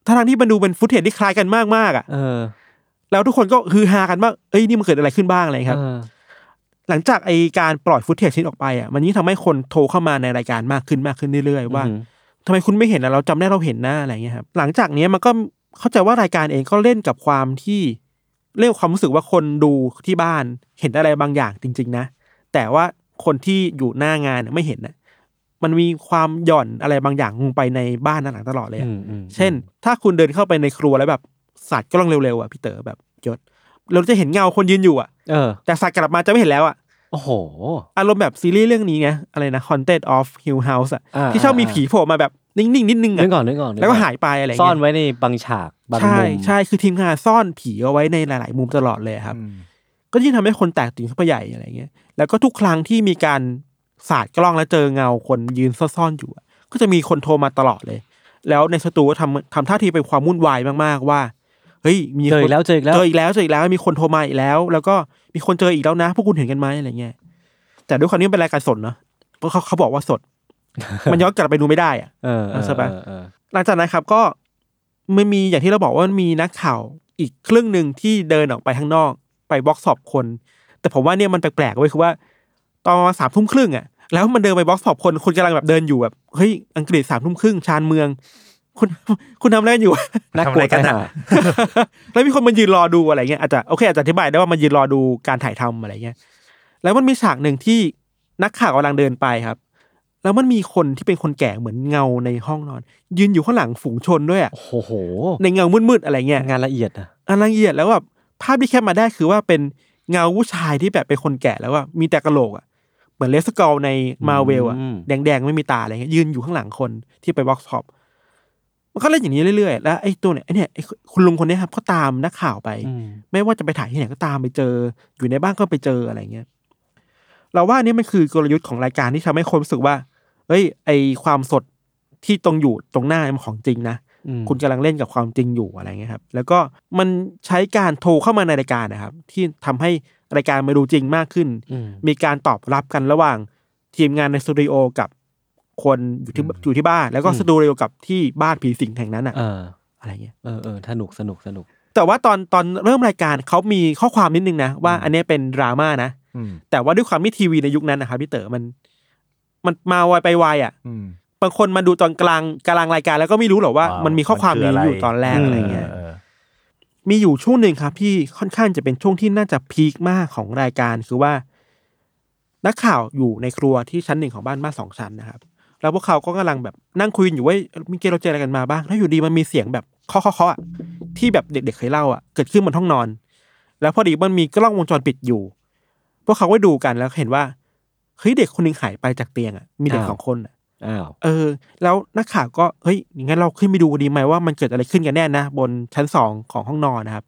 ทั้งๆที่มันดูเป็นฟุตเทจที่คล้ายกันมากๆอะเออ แล้วทุกคนก็ฮือฮากันว่าเอ้ยนี่มันเกิดอะไรขึ้นบ้างอะไรครับเออหลังจากไอการปล่อยฟุตเทจชิ้นออกไปอะมันยิ่งทำให้คนโทรเข้ามาในรายการมากขึ้นมากขึ้นเรื่อยๆว่าอือหือทำไมคุณไม่เห็นอะเราจำได้เราเห็นนะอะไรเงี้ยครับหลังจากเนี้ยมันก็ เข้าใจว่ารายการเองก็เล่นกับความที่เรียกความรู้สึกว่าคนดูที่บ้านเห็นอะไรบางอย่างจริง ๆ นะ แต่ว่าคนที่อยู่หน้างานเนี่ยไม่เห็นนะมันมีความหย่อนอะไรบางอย่างลงไปในบ้านนั้นหลังตลอดเลยอะอืมอืมเช่น ถ้าคุณเดินเข้าไปในครัวแล้วแบบสัตว์กล้องเร็วๆอะพี่เต๋อแบบยศเราจะเห็นเงาคนยืนอยู่อะเออแต่สัตว์กลับมาจะไม่เห็นแล้วอะโอ้โห อารมณ์แบบซีรีส์เรื่องนี้ไงอะไรนะ Haunted of Hill House อะอ่าที่ชอบมีอ่าผีโผล่มาแบบ นิ่งๆนิดนึงนึอะกก่อนนึกก่อนแล้วก็หายไปอะไรซ่อนเงี้ยไว้ในบางฉากบางใช่มุมใช่คือทีมงานซ่อนผีเอาไว้ในหลาย ๆ มุมตลอดเลยครับอืมก็ยิ่งทำให้คนแตกตื่นเข้าไปใหญ่อะไรเงี้ยแล้วก็ทุกครั้งที่มีการสาดกล้องแล้วเจอเงาคนยืนซ่อนๆอยู่อะก็จะมีคนโทรมาตลอดเลย แล้วในสตูก็ทำทำท่าทีเป็นความวุ่นวายมากๆว่าเฮ้ยมีเจอคอีนกแล้วเจออีกแล้วเจออีกแล้วเจออีกแล้วมีคนโทรมาอีกแล้ว แล้วก็มีคนเจออีกแล้วนะพวกคุณเห็นกันไหมอะไรเงี้ยแต่ด้วยความที่มันเป็นรายการสดเนาะเพราะเขาเขาบอกว่าสด มันย้อนกลับไปดูไม่ได้อะเออเออใช่ปะเออเออหลังจากนั้นครับก็มันมีอย่างที่เราบอกว่ามันมีนักข่าวอีกครึ่งหนึ่งที่เดินออกไปข้างนอก ไปบล็อกสอบคน แต่ผมว่าเนี่ยมันแปลกๆไว้ยคือว่าตอนสามทุ่มครึ่งอะแล้วมันเดินไปบล็อกสอบคนคนกำลังแบบเดินอยู่แบบเฮ้ยอังกฤษสามทุ่มครึ่งชานเมือง คุณคุณทำอะไรกันอยู่น่ากลัวทำอะไรกันไปอะหาแล้วมีคนมายืนรอดูอะไรเงี้ยอาจจะโอเคอาจจะอธิบายได้ว่ามายืนรอดูการถ่ายทำอะไรเงี้ยแล้วมันมีฉากหนึ่งที่นักข่าวกำลังเดินไปครับ แล้วมันมีคนที่เป็นคนแก่เหมือนเงาในห้องนอน ยืนอยู่ข้างหลังฝูงชนด้วยอะโอ้โห ในเงามืดๆอะไรเงี้ยงานละเอียดอะอันละเอียดแล้วแบบภาพที่ cap มาได้คือว่าเป็นเงาผู้ชายที่แบบเป็นคนแก่แล้วว่ามีแต่กระโหลกอะเหมือน Red Skull ในมาเวลอะอืมแดงๆ ไม่มีตาอะไรเงี้ยยืนอยู่ข้างหลังคนที่ไป vox pop มันก็เล่นอย่างนี้เรื่อยๆ แล้วไอ้ตัวเนี่ยไอ้เนี่ยไอ้คุณลุงคนเนี้ยครับก็ตามนักข่าวไปอืมไม่ว่าจะไปถ่ายที่ไหนก็ตามไปเจอ อยู่ในบ้านก็ไปเจออะไรเงี้ยเราว่านี่มันคือกลยุทธ์ของรายการที่ทำให้คนรู้สึกว่า เอ้ยไอความสดที่ตรงอยู่ตรงหน้ามันของจริงนะอืมคุณกำลังเล่นกับความจริงอยู่อะไรเงี้ยครับ แล้วก็มันใช้การโทรเข้ามาในรายการนะครับ ที่ทำให้รายการมาดูจริงมากขึ้นอืมมีการตอบรับกันระหว่างทีมงานในสตูดิโอกับคนอยู่ที่อยู่ที่บ้าน แล้วก็สตูดิโอกับที่บ้านผีสิงแห่งนั้นอะเอออะไรเงี้ยเออเออสนุกสนุกสนุก แต่ว่าตอนตอนเริ่มรายการเขามีข้อความนิดนึงนะว่าอันเนี้ยเป็นดราม่านะอืมแต่ว่าด้วยความที่ทีวีในยุคนั้นนะครับพี่เต๋อมัน มันมาไวไปไวอะอืมบางคนมาดูตอนกลางกลางรายการแล้วก็ไม่รู้หรอกว่าว้าวมันมีข้อความมันคือนี้อะไรอยู่ตอนแรกอะไรเงี้ยเออมีอยู่ช่วงหนึ่งครับที่ค่อนข้างจะเป็นช่วงที่น่าจะพีคมากของรายการคือว่า นักข่าวอยู่ในครัวที่ชั้นหนึ่งของบ้านบ้านสองชั้นนะครับ แล้วพวกเขาก็กำลังแบบนั่งคุยกันอยู่ว่ามีเกเราเจออะไรกันมาบ้างแล้วอยู่ดีมันมีเสียงแบบเคาะเคาะเคาะอะที่แบบเด็กๆเคยเล่าอะเกิดขึ้นบนห้องนอน แล้วพอดีมันมีกล้องวงจรปิดอยู่ พวกเขาก็ดูกันแล้วเห็นว่า เฮ้ยเด็กคนหนึงหายไปจากเตียงอะมีเด็กอ้าวสองคนอะอ้าวเออ แล้วนักข่าวก็เฮ้ยงั้นเราขึ้นไปดูดีไหมว่ามันเกิดอะไรขึ้นกันแน่นะบนชั้นสองของห้องนอนนะครับ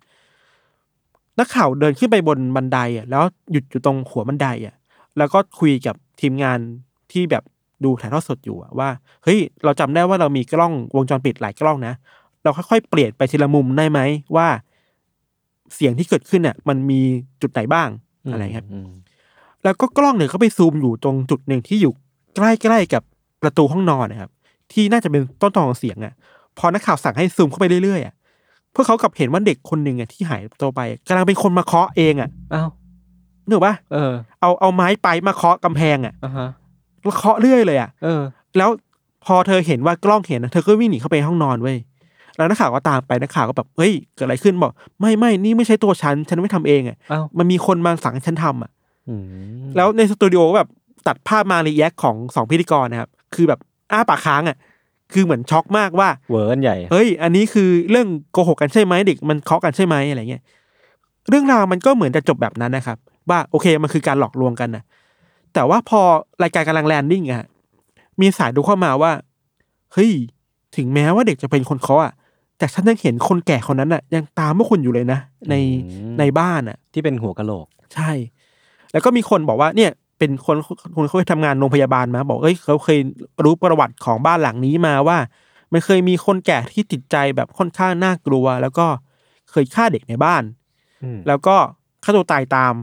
นักข่าวเดินขึ้นไปบนบันไดอะแล้วหยุดอยู่ตรงหัวบันไดอะ แล้วก็คุยกับทีมงานที่แบบดูถ่ายทอดสดอยู่อะว่าเฮ้ยเราจำได้ว่าเรามีกล้องวงจรปิดหลายกล้องนะ เราค่อยๆเปลี่ยนไปทีละมุมได้ไหมว่า เสียงที่เกิดขึ้นอะมันมีจุดไหนบ้างอะไรครับอืม แล้วก็กล้องเนี่ยเขาไปซูมอยู่ตรงจุดหนึ่งที่อยู่ใกล้ๆกับประตูห้องนอนนะครับ ที่น่าจะเป็นต้นตอของเสียงอะ พอนักข่าวสั่งให้ซูมเข้าไปเรื่อยๆอะพวกเขากลับเห็นว่าเด็กคนหนึ่งอะที่หายตัวไปกำลังเป็นคนมาเคาะเองอะอ้าวนึกปะเออ เอาเอาไม้ไปมาเคาะกำแพงอะอ่าฮะแล้วเคาะเรื่อยเลยอะเออ แล้วพอเธอเห็นว่ากล้องเห็นนะเธอก็วิ่งหนีเข้าไปห้องนอนเว้ยแล้วนักข่าวก็ตามไปนักข่าวก็แบบเฮ้ยเกิดอะไรขึ้นบอก ไม่ไม่นี่ไม่ใช่ตัวฉัน ฉันไม่ทำเองอะอ้าวมันมีคนมาสั่งให้ฉันทำอะอืม แล้วในสตูดิโอก็แบบตัดภาพมา react ของสองพิธีกรนะครับ คือแบบอ้าปากค้างอะ คือเหมือนช็อกมากว่าเวอร์กันใหญ่ เฮ้ย อันนี้คือเรื่องโกหกกันใช่ไหมเด็กมันเคาะกันใช่ไหมอะไรเงี้ย เรื่องราวมันก็เหมือนจะจบแบบนั้นนะครับ ว่าโอเคมันคือการหลอกลวงกันนะแต่ว่าพอรายการกำลังแลนดิ้งอะมีสายดูเข้ามาว่า เฮ้ย ถึงแม้ว่าเด็กจะเป็นคนเคาะอะแต่ฉันยังเห็นคนแก่คนนั้นอะยังตามพวกคุณอยู่เลยนะในอืมในบ้านอะที่เป็นหัวกะโหลก ใช่ แล้วก็มีคนบอกว่าเนี่ยเป็นคนคนเขาเคยทำงานโรงพยาบาลมา บอกเอ้ยเขาเคยรู้ประวัติของบ้านหลังนี้มาว่า มันเคยมีคนแก่ที่จิตใจแบบค่อนข้างน่ากลัว แล้วก็เคยฆ่าเด็กในบ้านอืมแล้วก็ฆ่าตัวตายตาม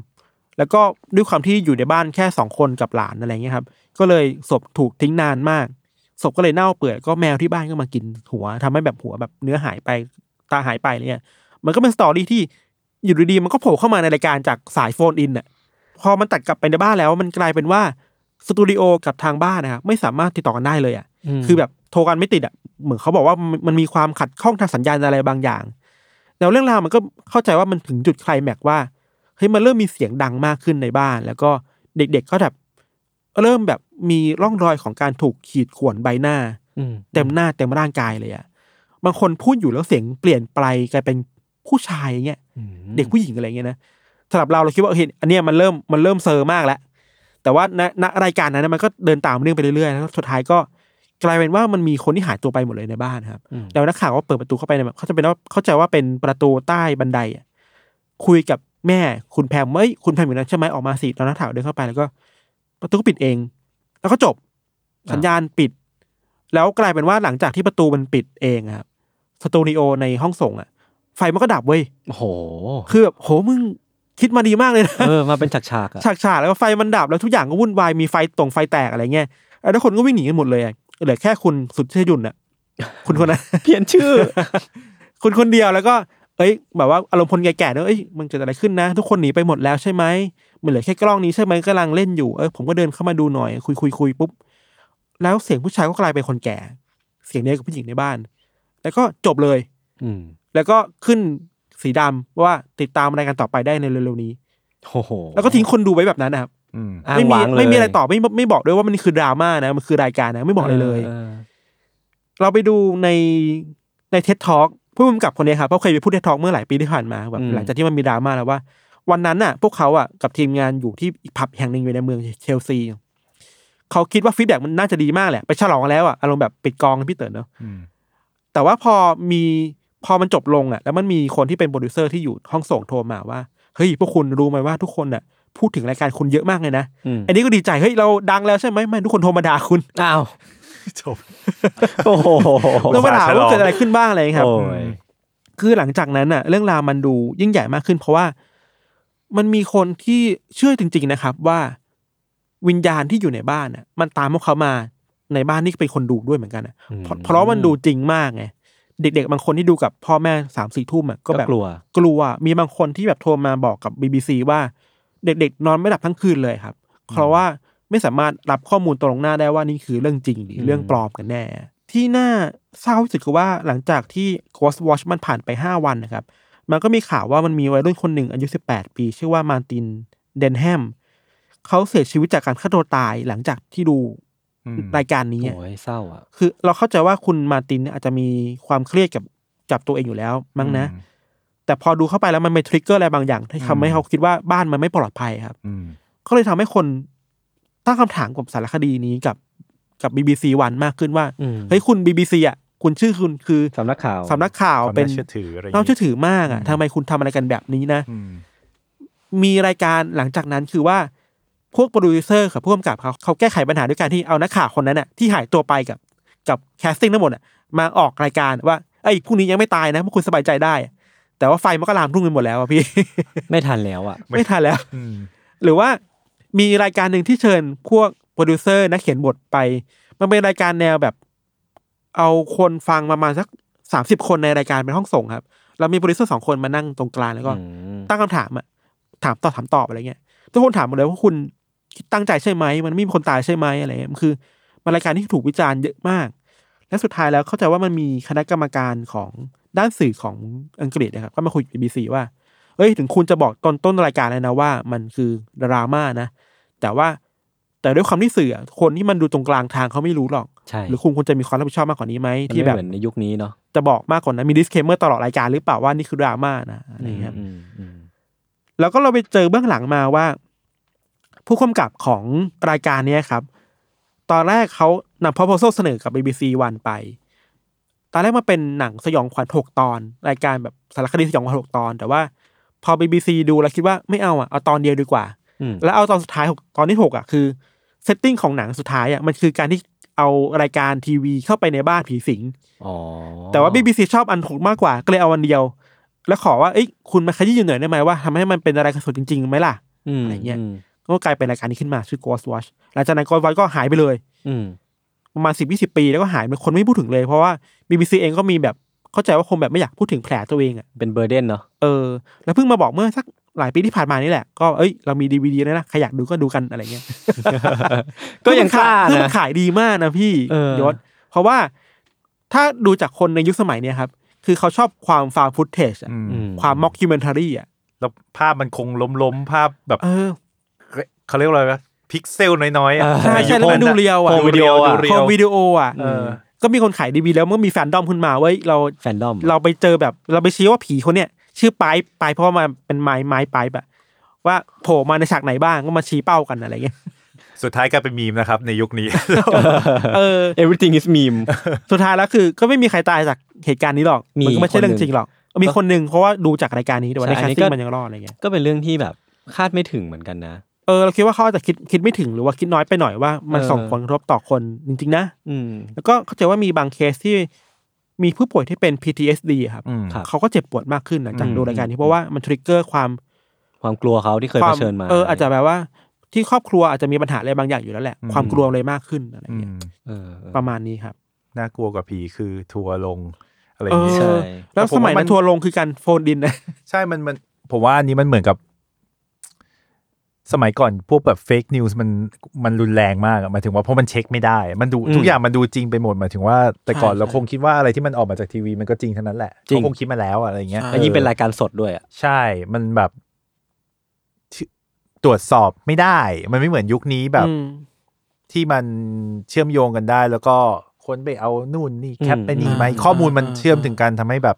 แล้วก็ด้วยความที่อยู่ในบ้านแค่สองคนกับหลานอะไรเงี้ยครับ ก็เลยศพถูกทิ้งนานมากศพก็เลยเน่าเปื่อยก็แมวที่บ้านก็มากินหัวทำให้แบบหัวแบบเนื้อหายไปตาหายไปอะไรเนี่ยมันก็เป็น story ที่อยู่ดีๆมันก็โผล่เข้ามาในรายการจากสายโฟนอินอะ พอมันตัดกลับไปในบ้านแล้วมันกลายเป็นว่าสตูดิโอกับทางบ้านนะครับไม่สามารถติดต่อกันได้เลยอะคือแบบโทรกันไม่ติดอะเหมือนเขาบอกว่ามันมันมีความขัดข้องทางสัญญาณอะไรบางอย่าง แล้วเรื่องราวมันก็เข้าใจว่ามันถึงจุดไคลแม็กซ์ว่าเฮ้ยมันเริ่มมีเสียงดังมากขึ้นในบ้าน แล้วก็เด็กๆก็แบบเริ่มแบบมีร่องรอยของการถูกขีดข่วนใบหน้าอืมเต็มหน้าเต็มร่างกายเลยอะบางคนพูดอยู่แล้วเสียงเปลี่ยนไปกลายเป็นผู้ชายอย่างเงี้ยอืมเด็กผู้หญิงอะไรเงี้ยนะ สำหรับเราเราคิดว่าเห็นอันเนี้ยมันเริ่มมันเริ่มเซอร์มากแล้ว แต่ว่าณณรายการนั้นนะมันก็เดินตามเรื่องไปเรื่อยๆแล้วสุดท้ายก็กลายเป็นว่ามันมีคนที่หายตัวไปหมดเลยในบ้านครับอืมแล้วนักข่าวก็เปิดประตูเข้าไปเนี่ยเขาจะเป็นว่าเข้าใจว่าเป็นประตูใต้บันไดอะคุยกับแม่คุณแพมเอ้ยคุณแพมอยู่นั้นใช่ไหมออกมาสิตอนนักข่าวเดินเข้าไปแล้วก็ ประตูก็ปิดเอง แล้วก็จบสัญญาณปิด แล้วกลายเป็นว่าหลังจากที่ประตูมันปิดเองอะครับสตูดิโอในห้องส่งอะไฟมันก็ดับเว้ยโอ้โหคือแบบโหมึง คิดมาดีมากเลยนะเออมาเป็นฉากๆอะฉากฉากๆแล้วก็ไฟมันดับแล้วทุกอย่างก็วุ่นวายมีไฟตรงไฟแตกอะไรเงี้ยแล้วทุกคนก็วิ่งหนีกันหมดเลยอะเหลือแค่คุณสุดเชยยุนน่ะคุณคนนั้นเปลี่ยนชื่อ คุณคนเดียวแล้วก็ เอ้ย แบบว่าอารมณ์คนแก่ๆเนอะเอ้ยมันเกิดอะไรขึ้นนะ ทุกคนหนีไปหมดแล้วใช่ไหมมันเหลือแค่กล้องนี้ใช่ไหมกำลังเล่นอยู่เออผมก็เดินเข้ามาดูหน่อย คุยคุยคุยปุ๊บแล้วเสียงผู้ชายก็กลายเป็นคนแก่ เสียงเดียวกับผู้หญิงในบ้าน แล้วก็จบเลย อืมแล้วก็ขึ้น สีดำว่าติดตามรายการต่อไปได้ในเร็วๆนี้โอ้โหแล้วก็ทิ้งคนดูไว้แบบนั้นนะครับอืมอ้างไม่มีว้างเลยไม่มีอะไรต่อไม่ไม่บอกด้วยว่ามันคือดราม่านะมันคือรายการนะไม่บอกอะไรเลยออเราไปดูในใน TED Talk ผู้กำกับคนนี้ครับเขาเคยไปพูด TED Talk เมื่อหลายปีที่ผ่านมาแบบหลังจากที่มันมีดราม่าแล้วว่า วันนั้นน่ะ พวกเขาอะกับทีมงานอยู่ที่อีกผับแห่งหนึ่งอยู่ในเมืองเชลซีเขาคิดว่า feedback มันน่าจะดีมากแหละ ไปฉลองแล้วอะอารมณ์แบบปิดกองพี่เต๋อเนอะอืมแต่ว่าพอมี พอมันจบลงอะ แล้วมันมีคนที่เป็นโปรดิวเซอร์ที่อยู่ห้องส่งโทรมาว่าเฮ้ยพวกคุณรู้ไหมว่าทุกคนอะพูดถึงรายการคุณเยอะมากเลยนะอืมอันนี้ก็ดีใจ เฮ้ย เราดังแล้วใช่ไหมไม่ทุกคนโทรมาด่าคุณ อ้าวจบ โอ้โหแล้วมาด่าว่าเกิดอะไรขึ้นบ้างอะไรอย่างเงี้ยครับโอ้ยคือหลังจากนั้นน่ะ เรื่องราวมันดูยิ่งใหญ่มากขึ้น เพราะว่า มันมีคนที่เชื่อจริง ๆนะครับ ว่าวิญญาณที่อยู่ในบ้านน่ะ มันตามพวกเขามาในบ้านนี่เป็นคนดูด้วยเหมือนกันน่ะเพราะเพราะมันดูจริงมากไง เด็กๆ บางคนที่ดูกับพ่อแม่สามสี่ทุ่มอะก็ก็แบบกลัว กลัวมีบางคนที่แบบโทรมาบอกกับ BBC ว่าเด็กๆ นอนไม่หลับทั้งคืนเลยครับ เพราะว่าไม่สามารถรับข้อมูลตรงหน้าได้ว่านี่คือเรื่องจริงหรือเรื่องปลอมกันแน่ ที่น่าเศร้าที่สุดคือว่าหลังจากที่ Ghost Watch มันผ่านไป5วันนะครับ มันก็มีข่าวว่ามันมีวัยรุ่นคนหนึ่งอายุ18ปี ชื่อว่ามาร์ตินเดนแฮมเขาเสียชีวิตจากการฆ่าตัวตายหลังจากที่ดูอืม รายการนี้อะโอ้ยเศร้าอะคือเราเข้าใจว่าคุณมาร์ตินเนี่ยอาจจะมีความเครียดกับจับตัวเองอยู่แล้วมั้งนะอืมแต่พอดูเข้าไปแล้วมันมี trigger อะไรบางอย่างที่ทำให้เขาคิดว่าบ้านมันไม่ปลอดภัยครับอืมก็เลยทำให้คนตั้งคำถามกับสารคดีนี้กับกับ BBC วันมากขึ้นว่าอืมเฮ้ยคุณ BBC อะคุณชื่อคุณคือสำนักข่าวสำนักข่าวความเป็นน่าเชื่อถืออะไรย่งน่างี้เชื่อถือมากอะทำไมคุณทำอะไรกันแบบนี้นะอืมมีรายการหลังจากนั้นคือว่า พวกโปรดิวเซอร์กับผู้กำกับเขาเขาแก้ไขปัญหาด้วยการที่เอานักข่าวคนนั้นน่ะที่หายตัวไปกับกับ casting ทั้งหมดอะมาออกรายการว่าไอ้ยพรุ่งนี้ยังไม่ตายนะพวกคุณสบายใจได้ แต่ว่าไฟมันก็ลามทุ่งกันหมดแล้วอะพี่ ไม่ทันแล้วอะไม่ทันแล้วอืมหรือว่ามีรายการหนึ่งที่เชิญพวกโปรดิวเซอร์นักเขียนบทไป มันเป็นรายการแนวแบบ เอาคนฟังประมาณสักสามสิบคนในรายการเป็นห้องส่งครับแล้วมีโปรดิวเซอร์สองคนมานั่งตรงกลางแล้วก็อืมตั้งคำถามอะถามตอบถามตอบอะไรเงี้ยทุกคนถามหมดเลยว่าคุณ ตั้งใจใช่ไหม มันไม่มีคนตายใช่ไหมอะไรเงี้ยมันคือมันรายการที่ถูกวิจารณ์เยอะมาก และสุดท้ายแล้วเข้าใจว่ามันมีคณะกรรมการของด้านสื่อของอังกฤษนะครับก็มาคุยกับ BBC ว่า เอ้ยถึงคุณจะบอกตอนต้นรายการเลยนะว่ามันคือดราม่านะ แต่ว่าแต่ด้วยความที่สื่ออะคนที่มันดูตรงกลางทางเขาไม่รู้หรอกใช่หรือคุณควรจะมีความรับผิดชอบมากกว่านี้ไหมมันที่ไม่แบบเหมือนในยุคนี้เนาะจะบอกมากกว่านั้นมี disclaimer ตลอดรายการหรือเปล่าว่านี่คือดราม่านะอะไรเงี้ยอืมอืมแล้วก็เราไปเจอเบื้องหลังมาว่า ผู้กำกับของรายการเนี้ยครับ ตอนแรกเขานำ proposal เสนอกับ BBC One ไป ตอนแรกมันเป็นหนังสยองขวัญหกตอน รายการแบบสารคดีสยองขวัญหกตอน แต่ว่าพอ BBC ดูแล้วคิดว่าไม่เอาอะเอาตอนเดียวดีกว่าอืมแล้วเอาตอนสุดท้ายหกตอนที่หกอะคือเซตติ้งของหนังสุดท้ายอะมันคือการที่เอารายการทีวีเข้าไปในบ้านผีสิงอ๋อแต่ว่า BBC ชอบอันหกมากกว่า ก็เลยเอาอันเดียว แล้วขอว่าเอ้ยคุณมาขยี้อยู่หน่อยได้ไหมว่าทำให้มันเป็นอะไรกันสุดจริงๆไหมล่ะมอะไรเงี้ยม ก็กลายเป็นรายการนี้ขึ้นมาชื่อ Ghost Watch หลังจากนั้น Ghost Watch ก็หายไปเลย อืมประมาณสิบยี่สิบปีแล้วก็หายไปคนไม่พูดถึงเลย เพราะว่า BBC เองก็มีแบบเข้าใจว่าคงแบบไม่อยากพูดถึงแผลตัวเองอะเป็น burden เนาะเออ แล้วเพิ่งมาบอกเมื่อสักหลายปีที่ผ่านมานี่แหละ ก็เอ้ยเรามีดีวีดีนะนะใครอยากดูก็ดูกันอะไรเงี้ยก็ยังกล้าคือมันะนขายดีมากนะพี่เออยศเพราะว่าถ้าดูจากคนในยุคสมัยเนี้ยครับ คือเขาชอบความ found footage อืมอืมความ mockumentary อะแล้วภาพมันคงล้มๆ ภาพแบบ เออเขาเรียกว่าอะไรวะพิกเซลน้อยๆอะอ่าใช่ใช่แล้วมันดูเรียวอะดูเรียวดูเรีคยอวมวิดีโออะเออก็มีคนขายดีวีแล้วเมื่อมีแฟนดอมขึ้นมาเว้ยเราแฟนดอมเราไปเจอแบบเราไปชี้ว่าผีคนเนี้ยชื่อไปายปายเพราะว่ามาเป็นไม้ไม้ไปายแบบว่าโผล่มาในฉากไหนบ้างก็มาชี้เป้ากันอะไรเงี้ยสุดท้ายกลายเป็นมีมนะครับในยุคนี้ เออ everything is meme สุดท้ายแล้วคือ ก็ไม่มีใครตายจากเหตุการณ์นี้หรอกมีมันก็ไม่ใช่เรื่องจริงหรอก มีคนหนึ่งเพราะว่าดูจากรายการนี้แต่ว่าในใช่แคอัสนนี้ติ้ก็งมันยังรอดอะไรเงี้ย ก็เป็นเรื่องที่แบบคาดไม่ถึงเหมือนกันนะ เออเราคิดว่าเขาอาจจะคิดคิดไม่ถึงหรือว่าคิดน้อยไปหน่อยว่ามันเออส่งผลกระทบต่อคนจริงๆนะอืมแล้วก็เข้าใจว่ามีบางเคสที่มีผู้ป่วยที่เป็น PTSD อะครับอืมครับเขาก็เจ็บปวดมากขึ้นหลังจากอืมดูรายการนี้เพราะว่ามันทริกเกอร์ความความกลัวเขาที่เคยควาเผชิญมา เอออาจจะแบบว่าที่ครอบครัวอาจจะมีปัญหาอะไรบางอย่างอยู่แล้วแหละอืมความกลัวเลยมากขึ้นอะไรอืเงี้ยมเออเออประมาณนี้ครับน่ากลัวกว่าผีคือทัวร์ลงอะไรอเอย่างงี้อใช่แล้วแต่ผมสมัยว่ามันั้นนทัวร์ลงคือการ phone in นะใช่มันมันผมว่าอันนี้มันเหมือนกับ สมัยก่อนพวกแบบ fake news มันมันรุนแรงมากอะหมายถึงว่าเพราะมันเช็คไม่ได้ มันดูอืมทุกอย่างมันดูจริงไปหมดหมายถึงว่าแต่ก่อนใช่เราคงคิดว่าอะไรที่มันออกมาจากทีวีมันก็จริงทั้งนั้นแหละจริงเขาคงคิดมาแล้วอะอะไรเงี้ยใช่แล้วยิ่งเป็นรายการสดด้วยอะใช่มันแบบที่ตรวจสอบไม่ได้ มันไม่เหมือนยุคนี้แบบอืมที่มันเชื่อมโยงกันได้ แล้วก็คนไปเอานู่นนี่แคปไปนี่อืมไหมข้อมูลมันอ่าเชื่อมถึงกันทำให้แบบ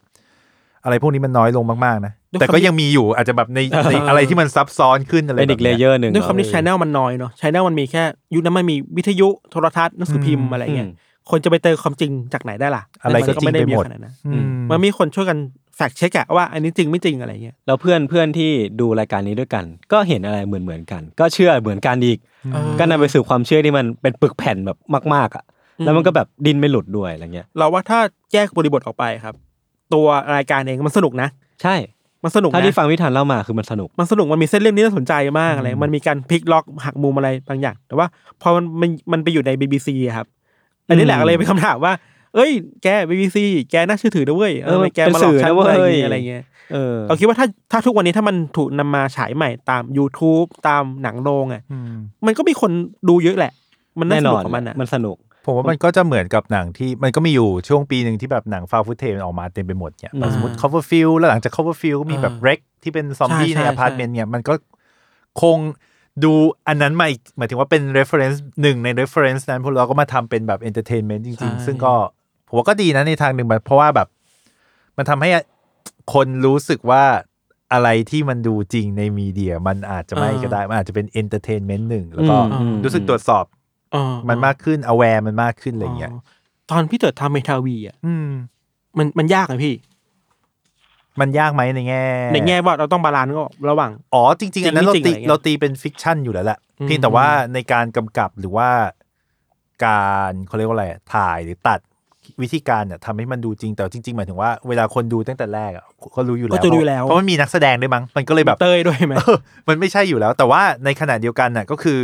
อะไรพวกนี้มันน้อยลงมากๆนะด้วยแต่ความก็ที่ยังมีอยู่อาจจะแบบในในอะไรที่มันซับซ้อนขึ้นอะไรเป็นอีกแบบเลนี้เยอร์หนึ่งด้วยความที่เนชอะแนลมันน้อยเนาะชแนลมันมีแค่ยุคนั้นมันมีวิทยุโทรทัศน์หนังสือพิมพ์อะไรเงี้ยอืมคนจะไปเจอความจริงจากไหนได้ล่ะ อะไรก็มันไม่ได้จริงไปมีหมดขนาดนั้นอืมมันมีคนช่วยกันแฟกเช็คอะว่าอันนี้จริงไม่จริงอะไรเงี้ยแล้วเพื่อนเพื่อนที่ดูรายการนี้ด้วยกัน ก็เห็นอะไรเหมือนเหมือนๆกัน ก็เชื่อเหมือนกันอีกเออก็นำไปสู่ความเชื่อที่มันเป็นปึกแผ่นแบบมาก ๆอะแล้วมันก็แบบดินไม่หลุดด้วยอะไรเงี้ยเราว่าถ้าแยกบริบทออกไปครับ ตัวรายการเองมันสนุกนะ ใช่ มันสนุกถ้านะที่ฟังวิธันเล่ามาคือมันสนุก มันสนุกมันมีเส้นเรื่องนี้น่าสนใจมากอะไรมันมีการพลิกล็อกหักมุมอะไรบางอย่าง แต่ว่าพอมันมันมันไปอยู่ใน BBC อะครับ อันนี้แหละอืมก็เลยเป็นคำถามว่า เอ้ย แก BBC แกน่าเชื่อถือนะเว้ยเออทำไมแกเป็นมาหลอกสื่อฉันนะเว้ย อะไรอย่างเงี้ยอะไรเงี้ยเออเราคิดว่าถ้าถ้าทุกวันนี้ถ้ามันถูกนำมาฉายใหม่ตาม YouTube ตามหนังโรงอะ อืม มันก็มีคนดูเยอะแหละ มันน่าแน่สนนุอกนของมันอะ มันสนุก ผมว่ามันก็จะเหมือนกับหนังที่มันก็มีอยู่ช่วงปีหนึ่งที่แบบหนังฟาวฟุตเทมันออกมาเต็มไปหมดเนี่ยแบบอ่าสมมติ cover field แล้วหลังจาก cover field ก็มีแบบอ่าเร็กที่เป็นซอมบี้ใช่ในใช่อพาร์ตเมนต์เนี่ยมันก็คงดูอันนั้นมาอีกหมายถึงว่าเป็น reference หนึ่งใน reference นั้นพวกเราก็มาทำเป็นแบบ entertainment จริงใช่ๆซึ่งก็ผมว่าก็ดีนะในทางหนึ่งเพราะว่าแบบ มันทำให้คนรู้สึกว่าอะไรที่มันดูจริงในมีเดีย มันอาจจะไม่ก็ได้ มันอาจจะเป็น entertainment หนึ่งแล้วก็อืมรู้สึกตรวจสอบอ๋อ มันมากขึ้น aware มันมากขึ้นอะไรอย่างเงี้ยตอนพี่เติร์ดทำเมทาวีอะอืมมันมันยากอะพี่ มันยากไหมในแง่ ในแง่ว่าเราต้อง balance ก็ระหว่าง อ๋อจริงๆอันนั้นเราจริงตีไม่จริงอะไรเงี้ยเราตีเป็น fiction อยู่แล้วแหละอืมเพียงแต่ว่าในการกำกับหรือว่าการเขาเรียกว่าอะไรอะถ่ายหรือตัดวิธีการเนี่ยทำให้มันดูจริงแต่จริงๆหมายถึงว่าเวลาคนดูตั้งแต่แรกอะก็รู้อยู่แล้วก็จะรู้อยู่แล้วเพราะมันมีนักแสดงด้วยมั้งมันก็เลยแบบเต้ยด้วยไหมเออมันไม่ใช่อยู่แล้ว แต่ว่าในขณะเดียวกันน่ะก็คือ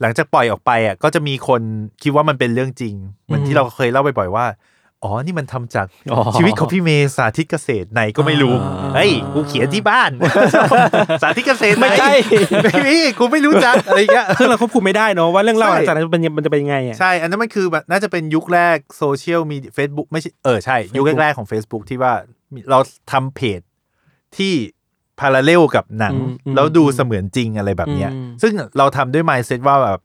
หลังจากปล่อยออกไปอะก็จะมีคนคิดว่ามันเป็นเรื่องจริงเหมือนที่เราเคยเล่าบ่อยๆว่าอ๋อ นี่มันทำจากอ๋อชีวิตของพี่เมย์สาธิตเกษตรไหนก็ไม่รู้อ่าเฮ้ย กูเขียนที่บ้าน สาธิตเกษตรหนไม่ใช่ไม่มีกูไม่รู้จักอะไรอย่างเงี้ยซึ่งเราควบคุมไม่ได้เนอะว่าเรื่องเล่าใช่หลังจากนั้นมันจะมันจะเป็นยังไงอะ ใช่ อันนั้นมันคือแบบน่าจะเป็นยุคแรกโซเชียลมีเฟซบุ๊กไม่ใช่ เออ ใช่ ยุค Facebook แรกๆของ Facebook ที่ว่ามีเราทำเพจที่ พาราเลลกับหนังอืมอืมแล้วดูเสมือนจริงอะไรแบบเนี้ยอืมซึ่งเราทำด้วย mindset ว่าแบบ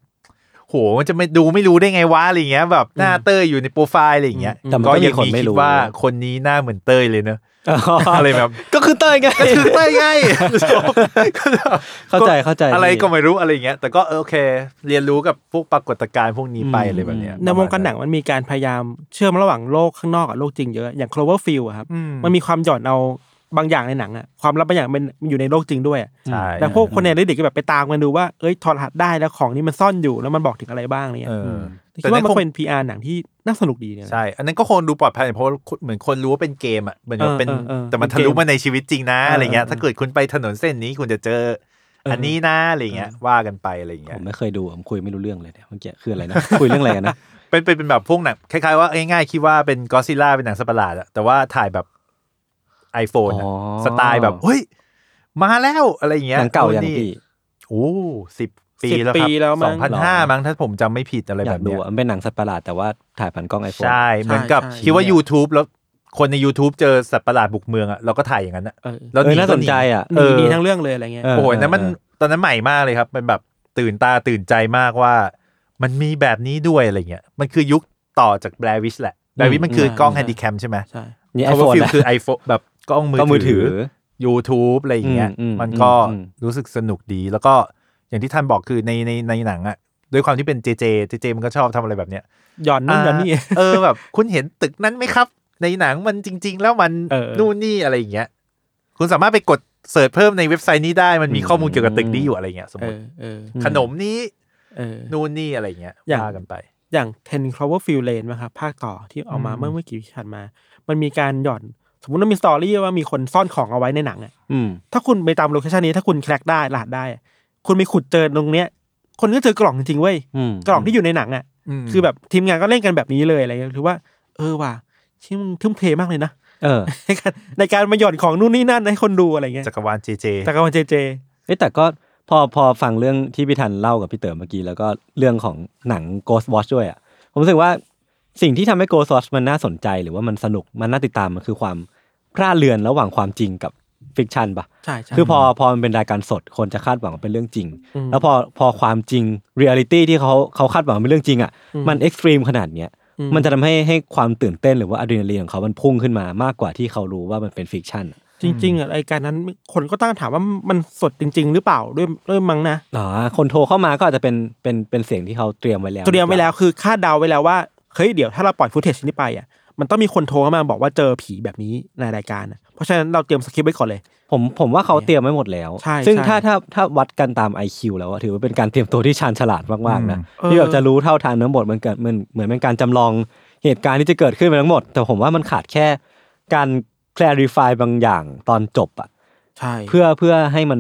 โหมันจะไม่ดูไม่รู้ได้ไงวะอะไรอย่างเงี้ยแบบหน้าเต้ยอยู่ในโปรไฟล์อะไรอย่างเงี้ยแต่มันก็ก็มียังคนมีไม่คิรู้ดว่าคนนี้หน้าเหมือนเต้ยเลยเนอะอะไรแบบก็คือเต้ยไงก็คือเต้ยไงเข้าใจเข้าใจอะไรก็ไม่รู้อะไรอย่างเงี้ย แต่ก็เออโอเค เรียนรู้กับพวกปรากฏการณ์พวกนี้ไปอะไรแบบเนี้ยในวงการหนังมันมีการพยายามเชื่อมระหว่างโลกข้างนอกกับโลกจริงเยอะอย่าง Cloverfield อะครับอืมมันมีความหย่อนเอา บางอย่างในหนังอะความลับบางอย่างมันอยู่ในโลกจริงด้วยอะใช่แต่พวกคนในเด็กก็แบบไปตามกันดูว่าเอ้ยถอดรหัสได้แล้วของนี้มันซ่อนอยู่แล้วมันบอกถึงอะไรบ้างเนี่ยเออคิดว่ามันเป็น PR หนังที่น่าสนุกดีเนี่ยใช่อันนั้นก็คงดูปลอดภัยเพราะว่าเหมือนคนรู้ว่าเป็นเกมอะเหมือนกับเป็นเออเออเออแต่มันเป็นทะลุเกมมาในชีวิตจริงนะเออออะไรเงี้ยเออถ้าเกิดคุณไปถนนเส้นนี้คุณจะเจออันนี้นะอะไรเงี้ยว่ากันไปอะไรผเงี้ยมไม่เคยดูผมคุยไม่รู้เรื่องเลยเนี่ยเมื่อกี้คืออะไรนะคุยเรื่องอะไรกันนะเป็นเป็นเป็นแบบพวกหนังคล้ายๆว่าง่ายๆคิดว่าเป็นก็ซิล่าเป็นหนังสัตว์ประหลาดอะแต่ว่าถ่ายแบบ iPhone อะอ๋อสไตล์แบบเฮ้ย มาแล้วอะไรเงี้ยหนังเก่าอย่างนี่พี่โอ้สิบปี10แล้วคปีรับแล้วสมั้องงพันห้ามั้งถ้าผมจำไม่ผิดอะไรอแบยากบดูเนี้ยอะมันเป็นหนังสัตว์ประหลาดแต่ว่าถ่ายผ่านกล้องไอโฟนใช่ เหมือนกับใช่คิดว่าใช่ YouTube แล้วคนใน YouTube เจอสัตว์ประหลาดบุกเมืองอะเราก็ถ่ายอย่างนั้นอะเออแล้วเออหน่าก็สนใจอะหนีหนีทั้งเรื่องเลยอะไรเงี้ยเออโอ้โหอันนั้นมันตอนนั้นใหม่มากเลยครับเป็นแบบตื่นตาตื่นใจมากว่า มันมีแบบนี้ด้วยอะไรเงี้ยมันคือยุคต่อจากแบร์วิชแหละแบร์วิชมันคือใช่กล้องใช่แฮนดิแคมใช่ไหมใช่นี่ไอไอโฟโฟนนคือไอโฟนแบบ กล้องมืก็มือถือ YouTube อะไรอย่างเงี้ยอืมอืมมันก็อืมรู้สึกสนุกดี แล้วก็อย่างที่ท่านบอกคือในในในหนังอะด้วยความที่เป็นเจเจเจเจมันก็ชอบทำอะไรแบบเนี้ยหย่อนนู่นหย่อนนี่าเออแบบคุณเห็นตึกนั้นไหมครับ ในหนังมันจริง ๆ แล้วมันเออนู่นนี่อะไรอย่างเงี้ย คุณสามารถไปกดเสิร์ชเพิ่มในเว็บไซต์นี้ได้มันมีข้อมูลเกี่ยวกับตึกนี้อยู่อะไรเงี้ยสมเอมติอเออขนมนี้เออนู่นนี่อะไรเงี้ยอย่างว่ากันไป อย่าง Ten Cloverfield Lane นะครับภาคต่อที่ออกมาอืมเมื่อไม่กี่ปีที่ผ่านมา มันมีการหย่อน สมมติว่ามีสตอรี่ว่ามีคนซ่อนของเอาไว้ในหนังอะอืมถ้าคุณไปตามโลเคชันนี้ถ้าคุณแคร็กได้รหัสได้อะคุณไปขุดเจอตรงเนี้ย คนก็เจอกล่องจริงๆเว้ยอืมกล่องที่อยู่ในหนังอะคือแบบทีมงานก็เล่นกันแบบนี้เลยอะไรเงี้ยถือว่า เออว่ะที่มึงทุ่มเทมากเลยนะเออในการในการมาหย่อนของนู่นนี่นั่นให้คนดูอะไรเงี้ยจักรวาลเจเจจากการเจเจเอ้ยแต่ก็พอพอฟังเรื่องที่พี่ทันเล่ากับพี่เต๋อเมื่อกี้แล้วก็เรื่องของหนัง Ghost Watch ด้วยอะผมรู้สึกว่าสิ่งที่ทำให้ Ghost Watch มันน่าสนใจหรือว่ามันสนุกมันน่าติดตามมันคือความพ ร่าเลือนระหว่างความจริงกับ fiction ปะใช่ใช่คือพอพอมันเป็นรายการสดคนจะคาดหวังว่าเป็นเรื่องจริงอืมแล้วพอพอความจริงเรียลิตี้ที่เขาเขาคาดหวังว่าเป็นเรื่องจริงอะอืมมัน extreme ขนาดเนี้ยอืมมันจะทำให้ให้ความตื่นเต้นหรือว่าอะดรีนาลีนของเขามันพุ่งขึ้นมามากกว่าที่เขารู้ว่ามันเป็น fiction อะจริงๆอะรายการนั้นคนก็ตั้งถามว่ามันสดจริง ๆ หรือเปล่าด้วยด้วยมั้งนะอ๋อคนโทรเข้ามาก็อาจจะเป็นเป็นเป็นเสียงที่เขาเตรียมไว้แล้ว เตรียมไว้แล้วคือคาดเดาไว้แล้วว่าเฮ้ยเดี๋ยวถ้าเราปล่อยฟุตเทจนี้ไปอะ มันต้องมีคนโทรเข้ามาบอกว่าเจอผีแบบนี้ในรายการอะเพราะฉะนั้นเราเตรียมสคริปต์ไว้ก่อนเลย ผมผมว่าเขาเตรียมไว้หมดแล้ว ใช่ซึ่งใช่ถ้าถ้าถ้าวัดกันตาม IQ แล้วอะถือว่าเป็นการเตรียมตัวที่ชาญฉลาดมากๆนะอืม ที่แบบเออจะรู้เท่าทันทั้งหมดมันเกิดมันเหมือนเป็นการจำลองเหตุการณ์ที่จะเกิดขึ้นไปทั้งหมด แต่ผมว่ามันขาดแค่การ clarify บางอย่างตอนจบอะ ใช่เพื่อเพื่อให้มัน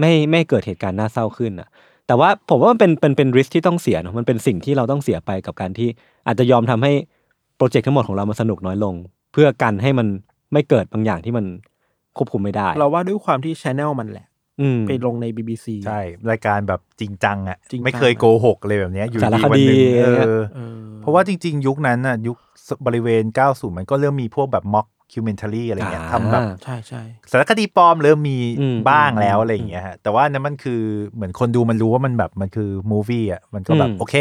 ไม่ไม่เกิดเหตุการณ์น่าเศร้าขึ้นอะ แต่ว่าผมว่ามันเป็นเป็นเป็นริสที่ต้องเสียเนอะมันเป็นสิ่งที่เราต้องเสียไปกับการที่อาจจะยอมทำให้โป รเจกต์ทั้งหมดของเรามันสนุกน้อยลง เพื่อกันให้มันไม่เกิดบางอย่างที่มันควบคุมไม่ได้ เราว่าด้วยความที่ชแนลมันแหละอืม ไปลงใน BBC ใช่รายการแบบจริงจังอะจริงจัง ไม่เคยโกหกเลยแบบเนี้ยอยู่สารดีควันดีหนึ่งเอเนี่ยอเออ เพราะว่าจริง ๆ ยุคนั้นน่ะยุคบริเวณ 90 มันก็เริ่มมีพวกแบบ mockumentary อะไรเงี้ยอ่าทำแบบใช่ใช่สารคดีปลอมเริ่มมีอืมบ้างแล้วอืมอะไรอย่างเงี้ยฮะแต่ว่านั้นมันคือเหมือนคนดูมันรู้ว่ามันแบบมันคือ movie อะมันก็แบบอืมโอเค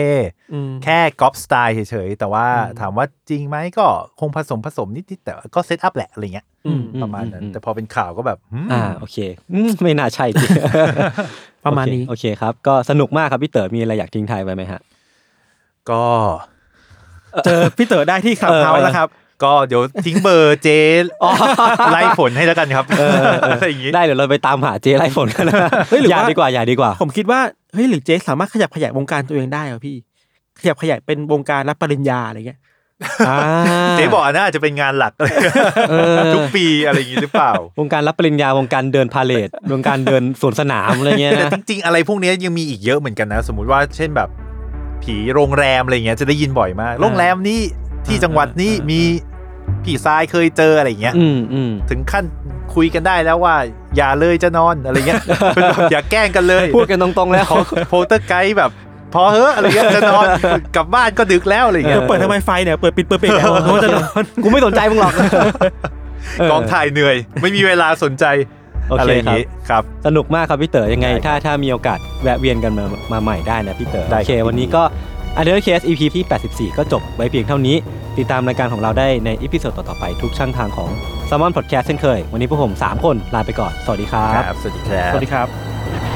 อืมแค่ก๊อปสไตล์เฉยๆ แต่ว่าอืมถามว่าจริงไหมก็คงผสมผสมนิดๆแต่ก็ set up แหละอะไรเงี้ยอืมประมาณนั้นอืมแต่พอเป็นข่าวก็แบบหืมอ่าโอเคอืมไม่น่าใช่จริงประมาณนี้โอเคโอเคครับ ก็สนุกมากครับพี่เต๋อมีอะไรอยากทิ้งท้ายไว้ไหมฮะก็ เจอพี่เต๋อได้ที่ขับเออเฮาส์แล้วครับ ก็เดี๋ยวทิ้งเบอร์เจไล่ฝนให้แล้วกันครับอะไรอย่างงี้ได้เดี๋ยวเราไปตามหาเจไล่ฝนกันนะเฮ้ยหรืออย่าว่าดีกว่าอย่าดีกว่า ผมคิดว่าเฮ้ยหรือเจ๊สามารถขยับขยายวงการตัวเองได้เหรอพี่ ขยับขยายเป็นวงการรับปริญญาอะไรเงี้ยอ่าเจ๊บอกอันน่าจะเป็นงานหลักเลยเออทุกปีอะไรอย่างงี้หรือเปล่า วงการรับปริญญาวงการเดินพาเลทวงการเดินสวนสนามอะไรเงี้ยแต่นะจริงๆอะไรพวกเนี้ยยังมีอีกเยอะเหมือนกันนะ สมมุติว่าเช่นแบบผีโรงแรมอะไรเงี้ยจะได้ยินบ่อยมาก โรงแรมนี้ที่จังหวัดนี้มี ผีทรายเคยเจออะไรเงี้ยอืมอืมถึงขั้นคุยกันได้แล้วว่า อย่าเลยจะนอนอะไรเงี้ยเป็นแบบอย่าแกล้งกันเลยพูดกันตรงๆแล้วขอโพเตอร์ไกด์แบบพอเฮ้อะอะไรเงี้ยจะนอนกลับบ้านก็ดึกแล้วอะไรเอเงี้อยเปิดทำไมไฟเนี่ยเปิดปิดเปิดปิดแล้วเขาจะนอนกูไม่สนใจมึงหรอกกองถ่ายเหนื่อย ไม่มีเวลาสนใจโออะเคไรอย่างครับงี้ครับสนุกมากครับพี่เต๋อยังไงได้ครับถ้าถ้ามีโอกาสแวะเวียนกันมามาใหม่ได้นะพี่เต๋อได้โอเคครับวันนี้ก็ Untitled Case EP ที่ 84 ก็จบไว้เพียงเท่านี้ ติดตามรายการของเราได้ใน episode ต่อๆไปทุกช่องทางของ Salmon Podcast เช่นเคย วันนี้พวกผม 3 คนลาไปก่อน สวัสดีครับครับสวัสดีครับ สวัสดีครับ